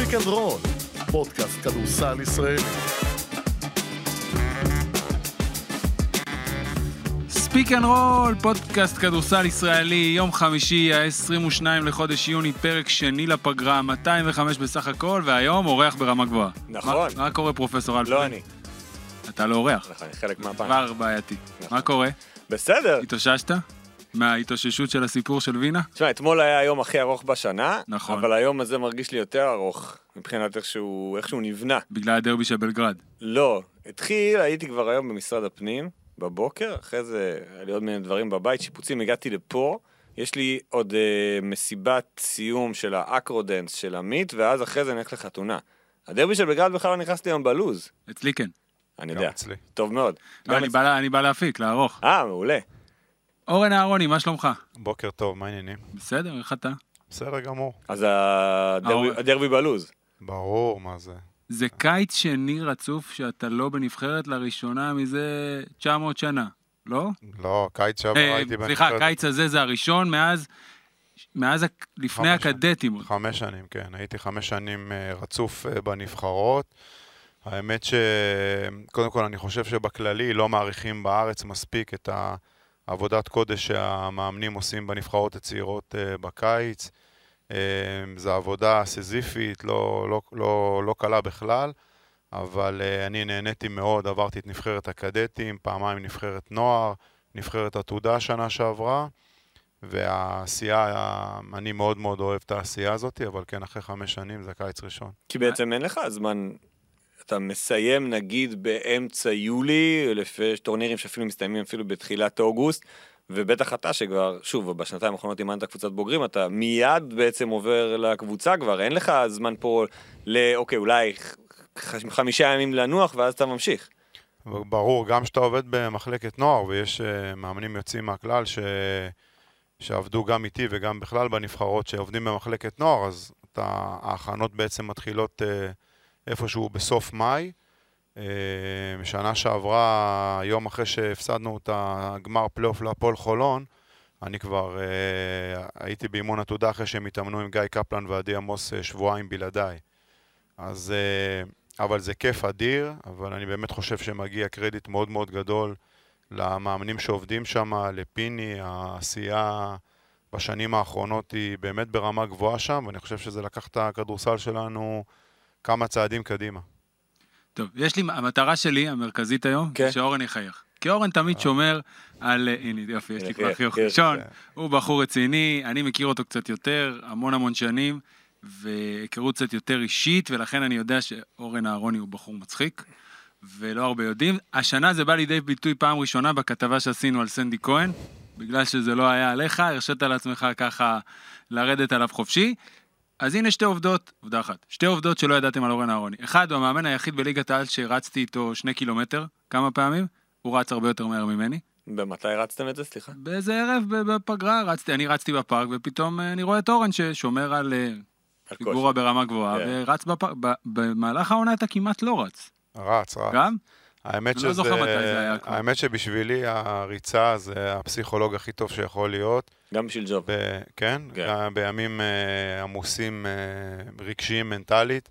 Speak and Roll, פודקאסט כדורסל ישראלי. Speak and Roll, פודקאסט כדורסל ישראלי, יום חמישי, ה-22 לחודש יוני, פרק שני לפגרה, 205 בסך הכל, והיום אורח ברמה גבוהה. נכון. מה, מה קורה, פרופסור אלפרד? לא אני. אתה לא אורח. נכון, אני חלק מהפעם. כבר בעייתי. נכון. מה קורה? בסדר. התאוששת? מההתאוששות של הסיפור של וינה? תשמע, אתמול היה היום הכי ארוך בשנה, נכון. אבל היום הזה מרגיש לי יותר ארוך, מבחינת איך שהוא, איך שהוא נבנה. בגלל הדרבי של בלגרד. לא, התחיל, הייתי כבר היום במשרד הפנים, בבוקר, אחרי זה היה לי עוד מיני דברים בבית, שיפוצים, הגעתי לפה, יש לי עוד אה, מסיבת סיום של האקרודאנס של עמית, ואז אחרי זה נלך לחתונה. הדרבי של בלגרד בכלל לא נכנס לי היום בלוז, אצלי כן. אני יודע, אצלי. טוב מאוד. לא, אני אצ- בא אני בא להפיק, לערוך. אה, מעולה. אורן אהרוני, מה שלומך? בוקר טוב, מה העניינים? בסדר, איך אתה? בסדר גמור. אז הדרבי, בלוז. ברור, מה זה? זה קיץ שני רצוף שאתה לא בנבחרת לראשונה מזה 900 שנה, לא? לא, קיץ שעבר אה, הייתי סליחה, בנבחרת- הקיץ הזה זה הראשון מאז, מאז לפני חמש שנים. הקדטים. חמש שנים, כן. הייתי חמש שנים אה, רצוף אה, בנבחרות. האמת ש... קודם כל, אני חושב שבכללי לא מעריכים בארץ מספיק את העבודת קודש שהמאמנים עושים בנבחרות הצעירות אה, בקיץ. אה, זו עבודה סיזיפית, לא, לא, לא, לא קלה בכלל, אבל אה, אני נהניתי מאוד, עברתי את נבחרת הקדטים, פעמיים נבחרת נוער, נבחרת עתודה שנה שעברה. והעשייה, אני מאוד מאוד אוהב את העשייה הזאת, אבל כן, אחרי חמש שנים זה קיץ ראשון. כי בעצם אין לך זמן, אתה מסיים נגיד באמצע יולי, לפי טורנירים שאפילו מסתיימים אפילו בתחילת אוגוסט, ובטח אתה שכבר, שוב, בשנתיים האחרונות אימנת קבוצת בוגרים, אתה מיד בעצם עובר לקבוצה כבר, אין לך זמן פה ל... אוקיי, אולי חמישה ימים לנוח ואז אתה ממשיך. ברור, גם כשאתה עובד במחלקת נוער, ויש uh, מאמנים יוצאים מהכלל ש... שעבדו גם איתי וגם בכלל בנבחרות שעובדים במחלקת נוער, אז אתה, ההכנות בעצם מתחילות uh, איפשהו בסוף מאי. Uh, שנה שעברה, יום אחרי שהפסדנו את הגמר פלייאוף להפועל חולון, אני כבר uh, הייתי באימון עתודה אחרי שהם התאמנו עם גיא קפלן ועדי עמוס uh, שבועיים בלעדיי. אז, אבל זה כיף אדיר, אבל אני באמת חושב שמגיע קרדיט מאוד מאוד גדול למאמנים שעובדים שם, לפיני, העשייה בשנים האחרונות היא באמת ברמה גבוהה שם, ואני חושב שזה לקח את הכדורסל שלנו כמה צעדים קדימה. טוב, יש לי, המטרה שלי, המרכזית היום, כן. שאורן יחייך. כי אורן תמיד שומר על, אה, הנה יופי, יש לי הנה, כבר חיוך ראשון, כן. הוא בחור רציני, אני מכיר אותו קצת יותר, המון המון שנים, והיכרות קצת יותר אישית, ולכן אני יודע שאורן אהרוני הוא בחור מצחיק, ולא הרבה יודעים. השנה זה בא לידי ביטוי פעם ראשונה בכתבה שעשינו על סנדי כהן, בגלל שזה לא היה עליך, הרשית לעצמך ככה לרדת עליו חופשי. אז הנה שתי עובדות, עובדה אחת, שתי עובדות שלא ידעתם על אורן אהרוני. אחד, הוא המאמן היחיד בליגת העל שרצתי איתו שני קילומטר כמה פעמים, הוא רץ הרבה יותר מהר ממני. במתי רצתם את זה? סליחה. באיזה ערב בפגרה רצתי, אני רצתי בפארק ופתאום אה, אני רואה את אורן ששומר על אה, על פיגורה ברמה גבוהה כן. ורץ בפארק, ב- במהלך העונה אתה כמעט לא רץ. רץ, רץ. גם? האמת אני לא שזה, זוכר מתי זה היה כבר. האמת שבשבילי הריצה זה הפסיכולוג הכי טוב שיכול להיות. גם בשביל ג'וב. ב, כן, כן. גם בימים אה, עמוסים אה, רגשיים מנטלית.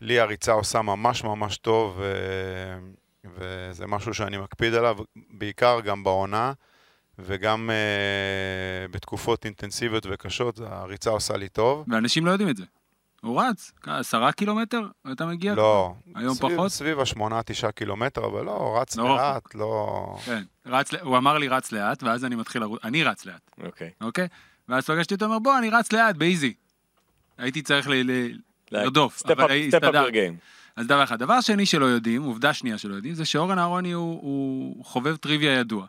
לי הריצה עושה ממש ממש טוב, אה, וזה משהו שאני מקפיד עליו, בעיקר גם בעונה, וגם אה, בתקופות אינטנסיביות וקשות, הריצה עושה לי טוב. ואנשים לא יודעים את זה. הוא רץ, כ- עשרה קילומטר, אתה מגיע? לא, היום סביב, פחות? סביב השמונה, תשעה קילומטר, אבל לא, רץ לא לאט, לא... כן, רץ, הוא אמר לי רץ לאט, ואז אני מתחיל לרוץ, אני רץ לאט, אוקיי. אוקיי? ואז פגשתי אותו, אומר בוא, אני רץ לאט, באיזי. הייתי צריך ל- ל- לרדוף, סטפ אבל. גיים. אז דבר אחד. דבר שני שלא יודעים, עובדה שנייה שלא יודעים, זה שאורן אהרוני הוא, הוא חובב טריוויה ידוע.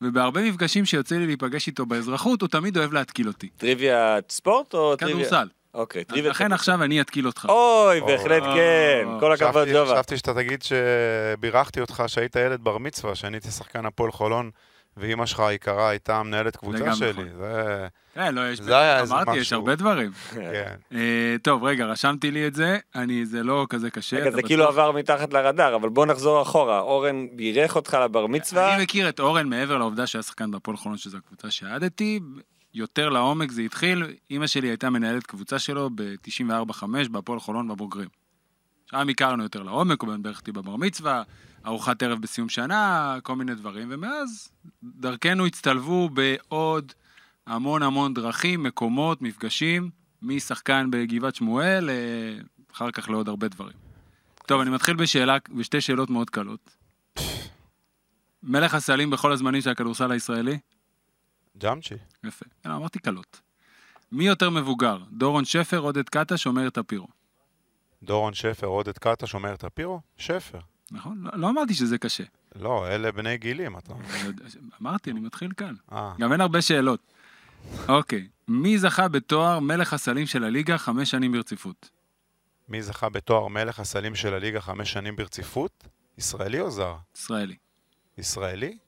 ובהרבה מפגשים שיוצא לי להיפגש איתו באזרחות, הוא תמיד אוהב להתקיל אותי. טריוויה ספורט או טריוויה? כדורסל. אוקיי, טריוויה. לכן עכשיו אני אתקיל אותך. אוי, בהחלט. כן. כל הכבוד, ג'ובה. חשבתי שאתה תגיד שבירכתי אותך שהיית ילד בר מצווה, שאני הייתי שחקן הפועל חולון, ואימא שלך היקרה הייתה מנהלת זה קבוצה שלי. נכון. זה... כן, לא, יש... זה היה איזה אמרתי, יש משהו. הרבה דברים. כן. אה, טוב, רגע, רשמתי לי את זה, אני, זה לא כזה קשה. רגע, זה כאילו עבר מתחת לרדאר, אבל בוא נחזור אחורה. אורן בירך אותך לבר מצווה. אני מכיר את אורן מעבר לעובדה שהיה שחקן בהפועל חולון, שזו הקבוצה שאהדתי. יותר לעומק זה התחיל, אימא שלי הייתה מנהלת קבוצה שלו ב-94-5 בהפועל חולון בבוגרים. שם הכרנו יותר לעומק, הוא בירך אותי בבר מצווה, ארוחת ערב בסיום שנה, כל מיני דברים, ומאז דרכנו הצטלבו בעוד המון המון דרכים, מקומות, מפגשים, משחקן בגבעת שמואל, אה, אחר כך לעוד הרבה דברים. טוב, אני מתחיל בשאלה, בשתי שאלות מאוד קלות. מלך הסלים בכל הזמנים של הכדורסל הישראלי? ג'אמצ'י. יפה. לא, אמרתי קלות. מי יותר מבוגר, דורון שפר, עודד קטש או מאיר טפירו? דורון שפר, עודד קאטה, שומר טפירו? שפר. נכון? לא, לא אמרתי שזה קשה. לא, אלה בני גילים, אתה... יודע- אמרתי, אני מתחיל כאן. אה, גם אין הרבה שאלות. אוקיי, מי זכה בתואר מלך הסלים של הליגה חמש שנים ברציפות? מי זכה בתואר מלך הסלים של הליגה חמש שנים ברציפות? ישראלי או זר? ישראלי. ישראלי?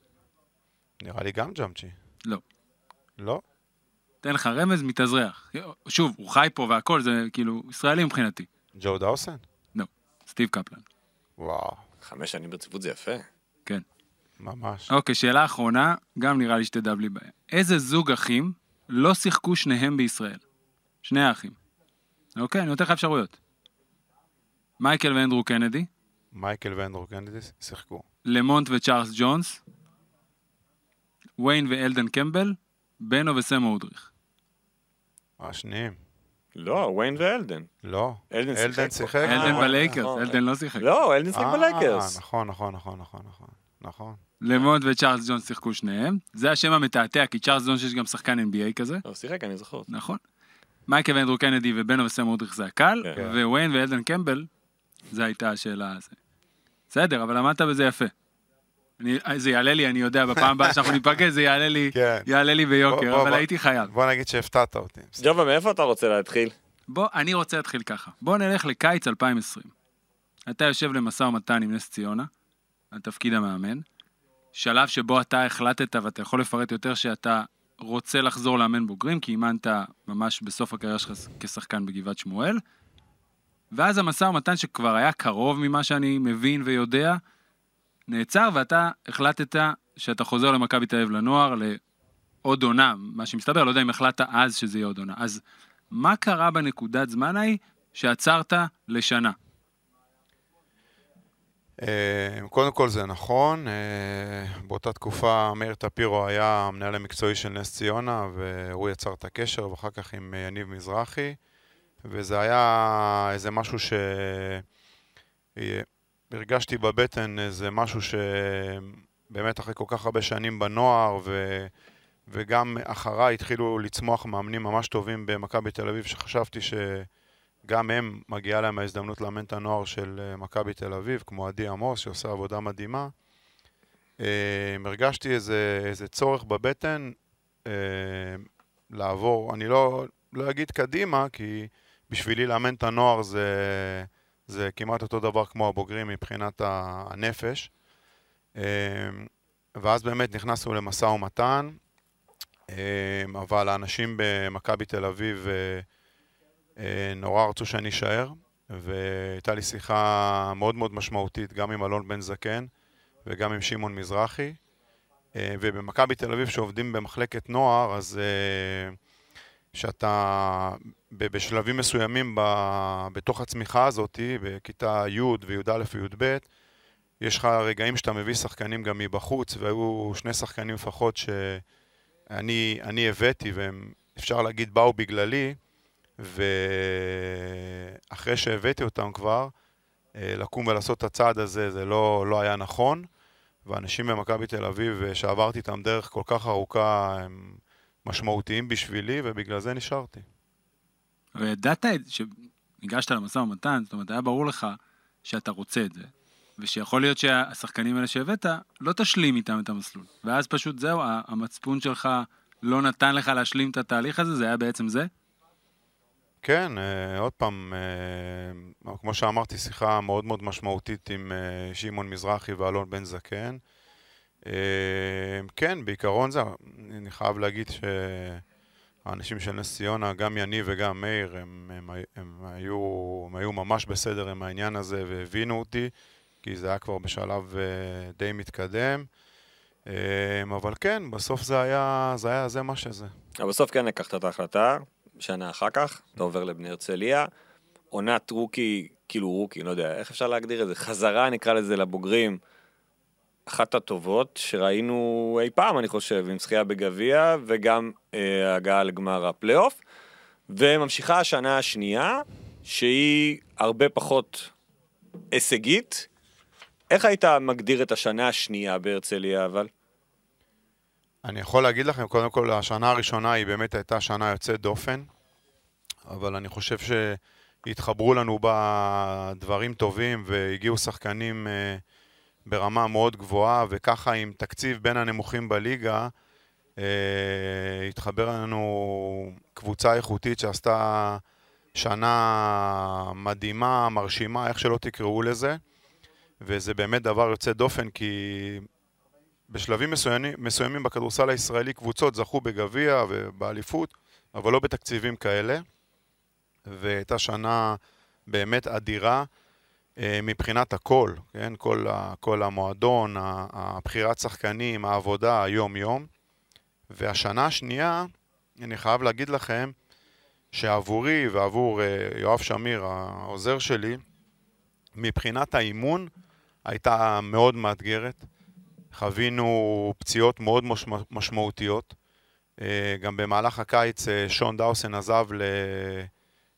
נראה לי גם ג'אמצ'י. לא. לא? תן לך רמז, מתאזרח. שוב, הוא חי פה והכל, זה כאילו ישראלי מבחינתי. ג'ו דאוסן? סטיב קפלן. וואו, חמש שנים ברציפות זה יפה. כן. ממש. אוקיי, שאלה אחרונה, גם נראה לי שתדע בלי בעיה. איזה זוג אחים לא שיחקו שניהם בישראל? שני האחים. אוקיי, אני נותן לך אפשרויות. מייקל ואנדרו קנדיס, מייקל ואנדרו קנדיס שיחקו. למונט וצ'ארלס ג'ונס, ויין ואלדן קמבל, בנו וסם אודריך. השניים. לא, ויין ואלדן. לא. אלדן שיחק אלדן. שיחק? אה, אלדן נכון. בלייקרס, אלדן לא שיחק. לא, אלדן שיחק אה, בלייקרס. נכון, נכון, נכון, נכון, נכון. נכון. למונט וצ'ארלס ג'ונס שיחקו שניהם. זה השם המתעתע, כי צ'ארלס ג'ונס יש גם שחקן NBA כזה, לא, שיחק, אני זוכר. נכון. מייקל ואנדרו קנדי ובנו וסם אודריך זה הקל, כן. וויין ואלדן קמבל, זו הייתה השאלה הזו. בסדר, אבל עמדת בזה יפה. אני, זה יעלה לי, אני יודע, בפעם הבאה שאנחנו ניפגש, זה יעלה לי, כן. יעלה לי ביוקר, בוא, בוא, אבל בוא. הייתי חייב. בוא נגיד שהפתעת אותי. ג'ובה, מאיפה אתה רוצה להתחיל? בוא, אני רוצה להתחיל ככה. בוא נלך לקיץ 2020. אתה יושב למשא ומתן עם נס ציונה, על תפקיד המאמן. שלב שבו אתה החלטת, ואתה יכול לפרט יותר, שאתה רוצה לחזור לאמן בוגרים, כי אימנת ממש בסוף הקריירה שלך כשחקן בגבעת שמואל. ואז המשא ומתן שכבר היה קרוב ממה שאני מבין ויודע, נעצר, ואתה החלטת שאתה חוזר למכבי תל אביב לנוער, לעוד עונה, מה שמסתבר, לא יודע אם החלטת אז שזה יהיה עוד עונה. אז מה קרה בנקודת זמן ההיא שעצרת לשנה? אה, קודם כל זה נכון, אה, באותה תקופה מאיר טפירו היה המנהל המקצועי של נס ציונה והוא יצר את הקשר ואחר כך עם אה, יניב מזרחי וזה היה איזה משהו שהרגשתי בבטן איזה משהו שבאמת אחרי כל כך הרבה שנים בנוער ו... וגם אחריי התחילו לצמוח מאמנים ממש טובים במכבי תל אביב שחשבתי ש... גם הם, מגיעה להם ההזדמנות לאמן את הנוער של אה, מכבי תל אביב, כמו עדי עמוס, שעושה עבודה מדהימה. אה, הרגשתי איזה, איזה צורך בבטן אה, לעבור, אני לא, לא אגיד קדימה, כי בשבילי לאמן את הנוער זה, זה כמעט אותו דבר כמו הבוגרים מבחינת הנפש. אה, ואז באמת נכנסנו למשא ומתן, אה, אבל האנשים במכבי תל אביב אה, אה, נורא רצו שאני אשאר, והייתה לי שיחה מאוד מאוד משמעותית גם עם אלון בן זקן וגם עם שמעון מזרחי. אה, ובמכבי תל אביב שעובדים במחלקת נוער, אז שאתה בשלבים מסוימים ב- בתוך הצמיחה הזאת, בכיתה י' וי"א וי"ב, יש לך רגעים שאתה מביא שחקנים גם מבחוץ, והיו שני שחקנים לפחות שאני אני הבאתי, והם, אפשר להגיד, באו בגללי, ואחרי שהבאתי אותם כבר, אה, לקום ולעשות את הצעד הזה, זה לא, לא היה נכון. ואנשים במכבי תל אביב, אה, שעברתי איתם דרך כל כך ארוכה, הם משמעותיים בשבילי, ובגלל זה נשארתי. וידעת שניגשת למשא ומתן, זאת אומרת, היה ברור לך שאתה רוצה את זה, ושיכול להיות שהשחקנים האלה שהבאת, לא תשלים איתם את המסלול. ואז פשוט זהו, המצפון שלך לא נתן לך להשלים את התהליך הזה, זה היה בעצם זה? כן, אה, עוד פעם, אה, כמו שאמרתי, שיחה מאוד מאוד משמעותית עם אה, שמעון מזרחי ואלון בן זקן. אה, כן, בעיקרון זה, אני חייב להגיד שהאנשים של נס ציונה, גם יניב וגם מאיר, הם, הם, הם, היו, הם היו ממש בסדר עם העניין הזה והבינו אותי, כי זה היה כבר בשלב אה, די מתקדם. אבל כן, בסוף זה היה, זה היה זה מה שזה. אבל בסוף כן לקחת את ההחלטה, שנה אחר כך, אתה עובר לבני הרצליה, עונת רוקי, כאילו רוקי, לא יודע, איך אפשר להגדיר את זה? חזרה, נקרא לזה, לבוגרים. אחת הטובות שראינו אי פעם, אני חושב, עם זכייה בגביע וגם אה, הגעה לגמר הפלייאוף. וממשיכה השנה השנייה, שהיא הרבה פחות הישגית. איך היית מגדיר את השנה השנייה בהרצליה, אבל? אני יכול להגיד לכם, קודם כל, השנה הראשונה היא באמת הייתה שנה יוצאת דופן, אבל אני חושב שהתחברו לנו בה דברים טובים והגיעו שחקנים אה, ברמה מאוד גבוהה, וככה עם תקציב בין הנמוכים בליגה, אה, התחבר לנו קבוצה איכותית שעשתה שנה מדהימה, מרשימה, איך שלא תקראו לזה, וזה באמת דבר יוצא דופן, כי בשלבים מסוימים, מסוימים בכדורסל הישראלי קבוצות זכו בגביע ובאליפות, אבל לא בתקציבים כאלה. והייתה שנה באמת אדירה מבחינת הכל, כן? כל, כל המועדון, הבחירת שחקנים, העבודה, היום-יום. והשנה השנייה, אני חייב להגיד לכם, שעבורי ועבור אה, יואב שמיר, העוזר שלי, מבחינת האימון הייתה מאוד מאתגרת. חווינו פציעות מאוד משמעותיות. אה, גם במהלך הקיץ אה, שון דאוסן עזב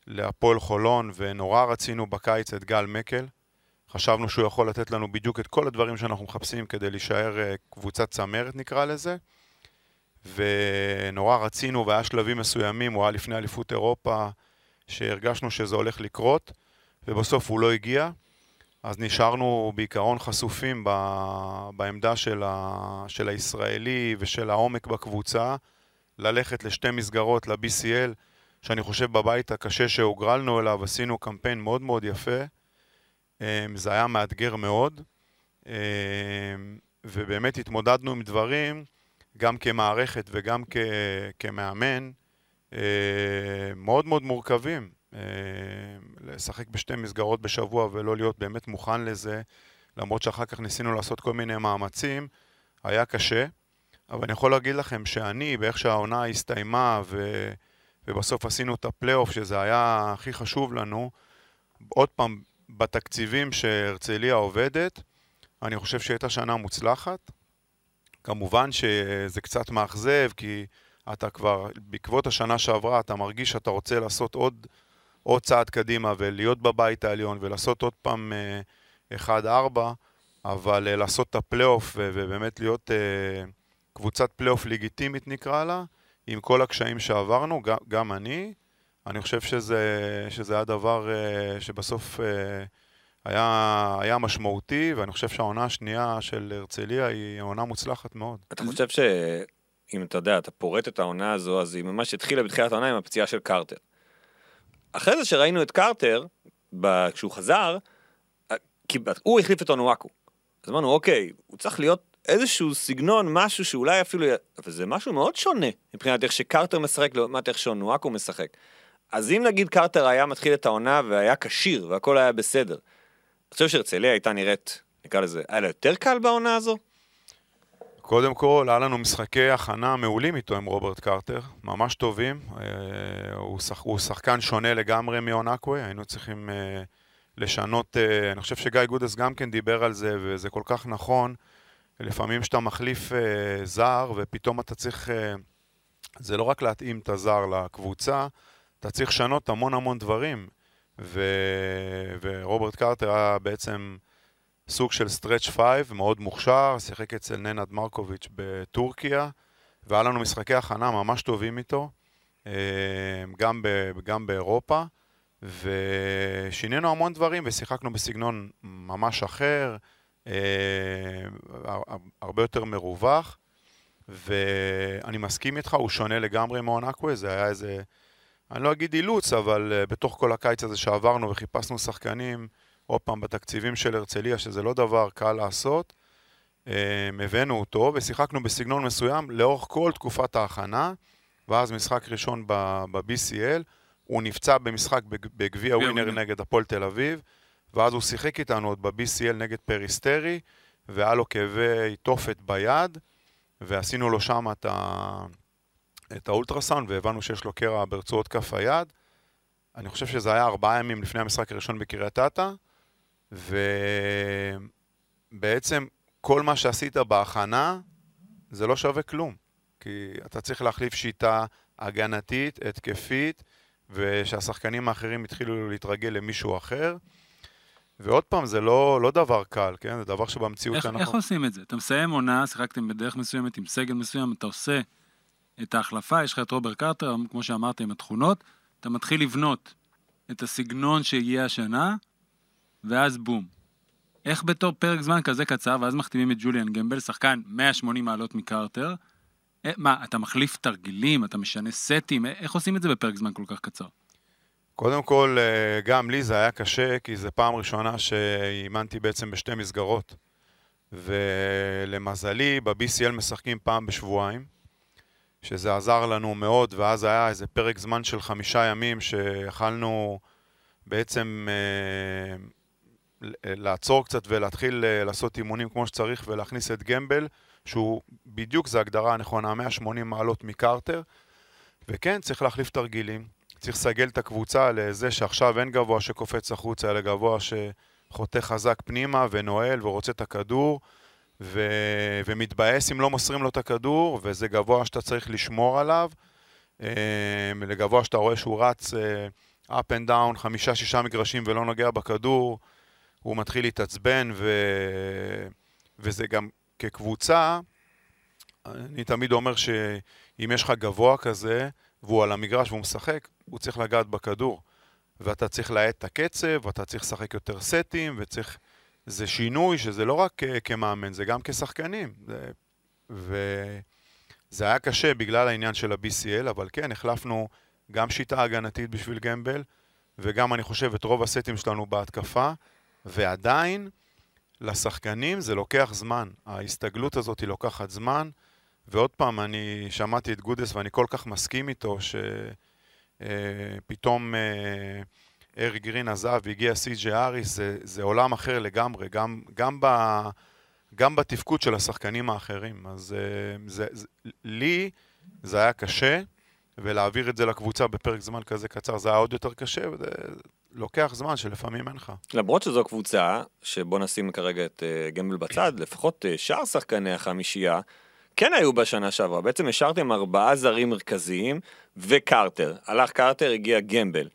להפועל חולון ונורא רצינו בקיץ את גל מקל. חשבנו שהוא יכול לתת לנו בדיוק את כל הדברים שאנחנו מחפשים כדי להישאר אה, קבוצת צמרת נקרא לזה. ונורא רצינו והיה שלבים מסוימים, הוא היה לפני אליפות אירופה, שהרגשנו שזה הולך לקרות, ובסוף הוא לא הגיע. אז נשארנו בעיקרון חשופים ב, בעמדה של, ה, של הישראלי ושל העומק בקבוצה, ללכת לשתי מסגרות, ל-BCL, שאני חושב בבית הקשה שהוגרלנו אליו, עשינו קמפיין מאוד מאוד יפה. אמ, זה היה מאתגר מאוד, אמ, ובאמת התמודדנו עם דברים, גם כמערכת וגם כ, כמאמן, אמ, מאוד מאוד מורכבים. לשחק בשתי מסגרות בשבוע ולא להיות באמת מוכן לזה, למרות שאחר כך ניסינו לעשות כל מיני מאמצים, היה קשה. אבל אני יכול להגיד לכם שאני, באיך שהעונה הסתיימה ו... ובסוף עשינו את הפלייאוף, שזה היה הכי חשוב לנו, עוד פעם, בתקציבים שהרצליה עובדת, אני חושב שהייתה שנה מוצלחת. כמובן שזה קצת מאכזב, כי אתה כבר, בעקבות השנה שעברה, אתה מרגיש שאתה רוצה לעשות עוד עוד צעד קדימה ולהיות בבית העליון ולעשות עוד פעם 1-4, אה, אבל אה, לעשות את הפלייאוף ובאמת להיות אה, קבוצת פלייאוף לגיטימית נקרא לה, עם כל הקשיים שעברנו, גם, גם אני, אני חושב שזה, שזה היה דבר שבסוף היה, היה משמעותי, ואני חושב שהעונה השנייה של הרצליה היא עונה מוצלחת מאוד. אתה חושב שאם אתה יודע, אתה פורט את העונה הזו, אז היא ממש התחילה בתחילת העונה עם הפציעה של קרטר. אחרי זה שראינו את קרטר, כשהוא חזר, הוא החליף את אונואקו. אז אמרנו, אוקיי, הוא צריך להיות איזשהו סגנון, משהו שאולי אפילו... אבל זה משהו מאוד שונה מבחינת איך שקרטר משחק לעומת איך שאונואקו משחק. אז אם נגיד קרטר היה מתחיל את העונה והיה כשיר והכל היה בסדר, אני חושב שהרצליה הייתה נראית, נקרא לזה, היה לה יותר קל בעונה הזו? קודם כל, היה לנו משחקי הכנה מעולים איתו עם רוברט קרטר, ממש טובים. אה, הוא, שח, הוא שחקן שונה לגמרי מאונקווי, היינו צריכים אה, לשנות, אה, אני חושב שגיא גודס גם כן דיבר על זה, וזה כל כך נכון. לפעמים כשאתה מחליף זר, ופתאום אתה צריך, זה לא רק להתאים את הזר לקבוצה, אתה צריך לשנות המון המון דברים. ו... ורוברט קרטר היה בעצם... סוג של stretch five, מאוד מוכשר, שיחק אצל ננד מרקוביץ' בטורקיה, והיה לנו משחקי הכנה ממש טובים איתו, אה, גם, ב, גם באירופה, ושינינו המון דברים ושיחקנו בסגנון ממש אחר, אה, הרבה יותר מרווח, ואני מסכים איתך, הוא שונה לגמרי מאונקווה, זה היה איזה, אני לא אגיד אילוץ, אבל אה, בתוך כל הקיץ הזה שעברנו וחיפשנו שחקנים, עוד פעם, בתקציבים של הרצליה, שזה לא דבר קל לעשות, אה, הבאנו אותו ושיחקנו בסגנון מסוים לאורך כל תקופת ההכנה, ואז משחק ראשון ב-BCL, הוא נפצע במשחק בגביע ווינר. נגד הפועל תל אביב, ואז הוא שיחק איתנו עוד ב-BCL נגד פריסטרי, והיה לו כאבי תופת ביד, ועשינו לו שם את, ה... את האולטרסאונד, והבנו שיש לו קרע ברצועות כף היד. אני חושב שזה היה ארבעה ימים לפני המשחק הראשון בקריית אתא, ובעצם כל מה שעשית בהכנה, זה לא שווה כלום. כי אתה צריך להחליף שיטה הגנתית, התקפית, ושהשחקנים האחרים התחילו להתרגל למישהו אחר. ועוד פעם, זה לא, לא דבר קל, כן? זה דבר שבמציאות איך, אנחנו... איך עושים את זה? אתה מסיים עונה, שיחקתם בדרך מסוימת עם סגל מסוים, אתה עושה את ההחלפה, יש לך את רוברט קרטר, כמו שאמרת, עם התכונות, אתה מתחיל לבנות את הסגנון שהגיע השנה, ואז בום. איך בתור פרק זמן כזה קצר, ואז מחתימים את ג'וליאן גמבל, שחקן 180 מעלות מקרטר, אה, מה, אתה מחליף תרגילים, אתה משנה סטים, אה, איך עושים את זה בפרק זמן כל כך קצר? קודם כל, אה, גם לי זה היה קשה, כי זו פעם ראשונה שאימנתי בעצם בשתי מסגרות. ולמזלי, ב-BCL משחקים פעם בשבועיים, שזה עזר לנו מאוד, ואז היה איזה פרק זמן של חמישה ימים שיכלנו בעצם אה, לעצור קצת ולהתחיל אה, לעשות אימונים כמו שצריך ולהכניס את גמבל, שהוא בדיוק, זו הגדרה הנכונה, 180 מעלות מקרטר. וכן, צריך להחליף תרגילים. צריך לסגל את הקבוצה לזה שעכשיו אין גבוה שקופץ החוצה, אלא גבוה שחותך חזק פנימה ונועל ורוצה את הכדור ו... ומתבאס אם לא מוסרים לו את הכדור, וזה גבוה שאתה צריך לשמור עליו. אה, לגבוה שאתה רואה שהוא רץ אה, up and down חמישה-שישה מגרשים ולא נוגע בכדור, הוא מתחיל להתעצבן, ו... וזה גם כקבוצה, אני תמיד אומר שאם יש לך גבוה כזה, והוא על המגרש והוא משחק, הוא צריך לגעת בכדור. ואתה צריך להאט את הקצב, ואתה צריך לשחק יותר סטים, וצריך... זה שינוי שזה לא רק כמאמן, זה גם כשחקנים. זה... וזה היה קשה בגלל העניין של ה-BCL, אבל כן, החלפנו גם שיטה הגנתית בשביל גמבל, וגם, אני חושב, את רוב הסטים שלנו בהתקפה, ועדיין, לשחקנים זה לוקח זמן. ההסתגלות הזאת היא לוקחת זמן. ועוד פעם, אני שמעתי את גודס ואני כל כך מסכים איתו שפתאום אה, אה, ארי גרין עזב והגיע סי.ג'י אריס, זה, זה עולם אחר לגמרי, גם, גם, ב, גם בתפקוד של השחקנים האחרים. אז אה, זה, זה, לי זה היה קשה, ולהעביר את זה לקבוצה בפרק זמן כזה קצר זה היה עוד יותר קשה, וזה לוקח זמן שלפעמים אין לך. למרות שזו קבוצה, שבוא נשים כרגע את גמבל בצד, לפחות שאר שחקני החמישייה, כן היו בשנה שעברה, בעצם השארתם ארבעה זרים מרכזיים וקרטר. הלך קרטר, הגיע גמבל.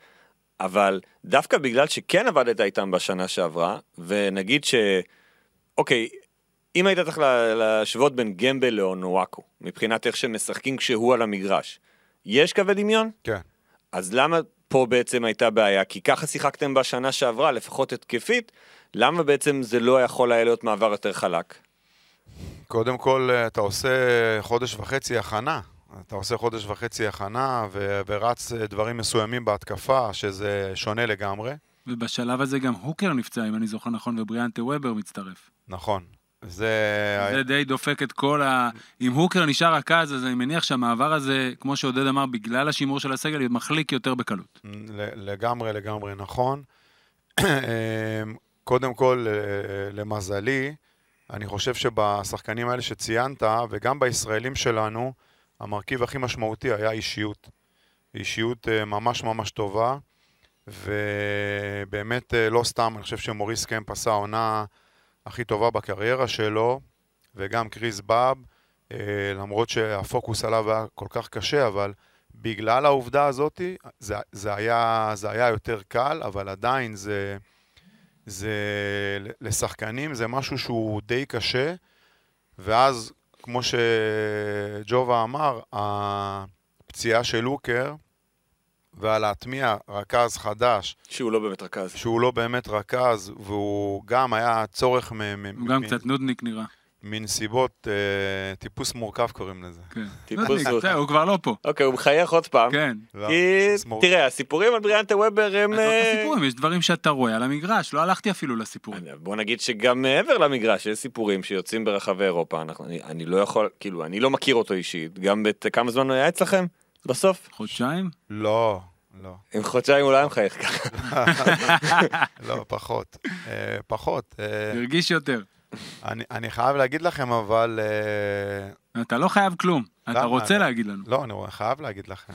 אבל דווקא בגלל שכן עבדת איתם בשנה שעברה, ונגיד ש... אוקיי, אם היית צריך להשוות בין גמבל לאונואקו, מבחינת איך שהם משחקים כשהוא על המגרש, יש קווי דמיון? כן. אז למה פה בעצם הייתה בעיה? כי ככה שיחקתם בשנה שעברה, לפחות התקפית, למה בעצם זה לא יכול היה להיות מעבר יותר חלק? קודם כל, אתה עושה חודש וחצי הכנה. אתה עושה חודש וחצי הכנה ו- ורץ דברים מסוימים בהתקפה, שזה שונה לגמרי. ובשלב הזה גם הוקר נפצע, אם אני זוכר נכון, ובריאנטה וובר מצטרף. נכון. זה... זה די דופק את כל ה... אם הוקר נשאר רכז, אז אני מניח שהמעבר הזה, כמו שעודד אמר, בגלל השימור של הסגל, מחליק יותר בקלות. לגמרי, לגמרי נכון. קודם כל, למזלי, אני חושב שבשחקנים האלה שציינת, וגם בישראלים שלנו, המרכיב הכי משמעותי היה אישיות. אישיות אה, ממש ממש טובה, ובאמת אה, לא סתם, אני חושב שמוריס קמפ עשה העונה הכי טובה בקריירה שלו, וגם קריס באב, אה, למרות שהפוקוס עליו היה כל כך קשה, אבל בגלל העובדה הזאת, זה, זה, היה, זה היה יותר קל, אבל עדיין זה... זה לשחקנים זה משהו שהוא די קשה, ואז כמו שג'ובה אמר, הפציעה של לוקר ועל להטמיע רכז חדש. שהוא לא באמת רכז. שהוא לא באמת רכז, והוא גם היה צורך מ... הוא גם קצת נודניק נראה. מנסיבות, אה, טיפוס מורכב קוראים לזה. כן. טיפוס מורכב. הוא כבר לא פה. אוקיי, הוא מחייך עוד פעם. כן. לא, כי, תראה, הסיפורים על בריאנטה וובר הם... עזוב את הסיפורים, יש דברים שאתה רואה על המגרש, לא הלכתי אפילו לסיפורים. בוא נגיד שגם מעבר למגרש, יש סיפורים שיוצאים ברחבי אירופה, אני לא יכול, כאילו, אני לא מכיר אותו אישית, גם כמה זמן הוא היה אצלכם? בסוף? חודשיים? לא. לא. עם חודשיים אולי מחייך ככה. לא, פחות. אה, פחות. הרגיש יותר. אני, אני חייב להגיד לכם, אבל... אה, אתה לא חייב כלום, אתה? רוצה להגיד לנו. לא, אני חייב להגיד לכם.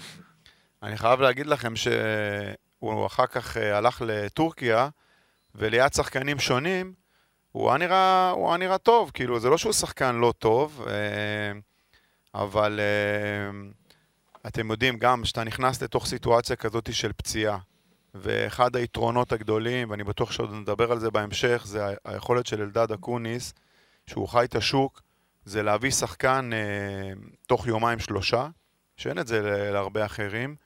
אני חייב להגיד לכם שהוא אחר כך אה, הלך לטורקיה, וליד שחקנים שונים, הוא היה נראה, הוא היה נראה טוב, כאילו, זה לא שהוא שחקן לא טוב, אה, אבל אתם יודעים, גם כשאתה נכנס לתוך סיטואציה כזאת של פציעה, ואחד היתרונות הגדולים, ואני בטוח שעוד נדבר על זה בהמשך, זה היכולת של אלדד אקוניס, שהוא חי את השוק, זה להביא שחקן אה, תוך יומיים שלושה, שאין את זה להרבה אחרים,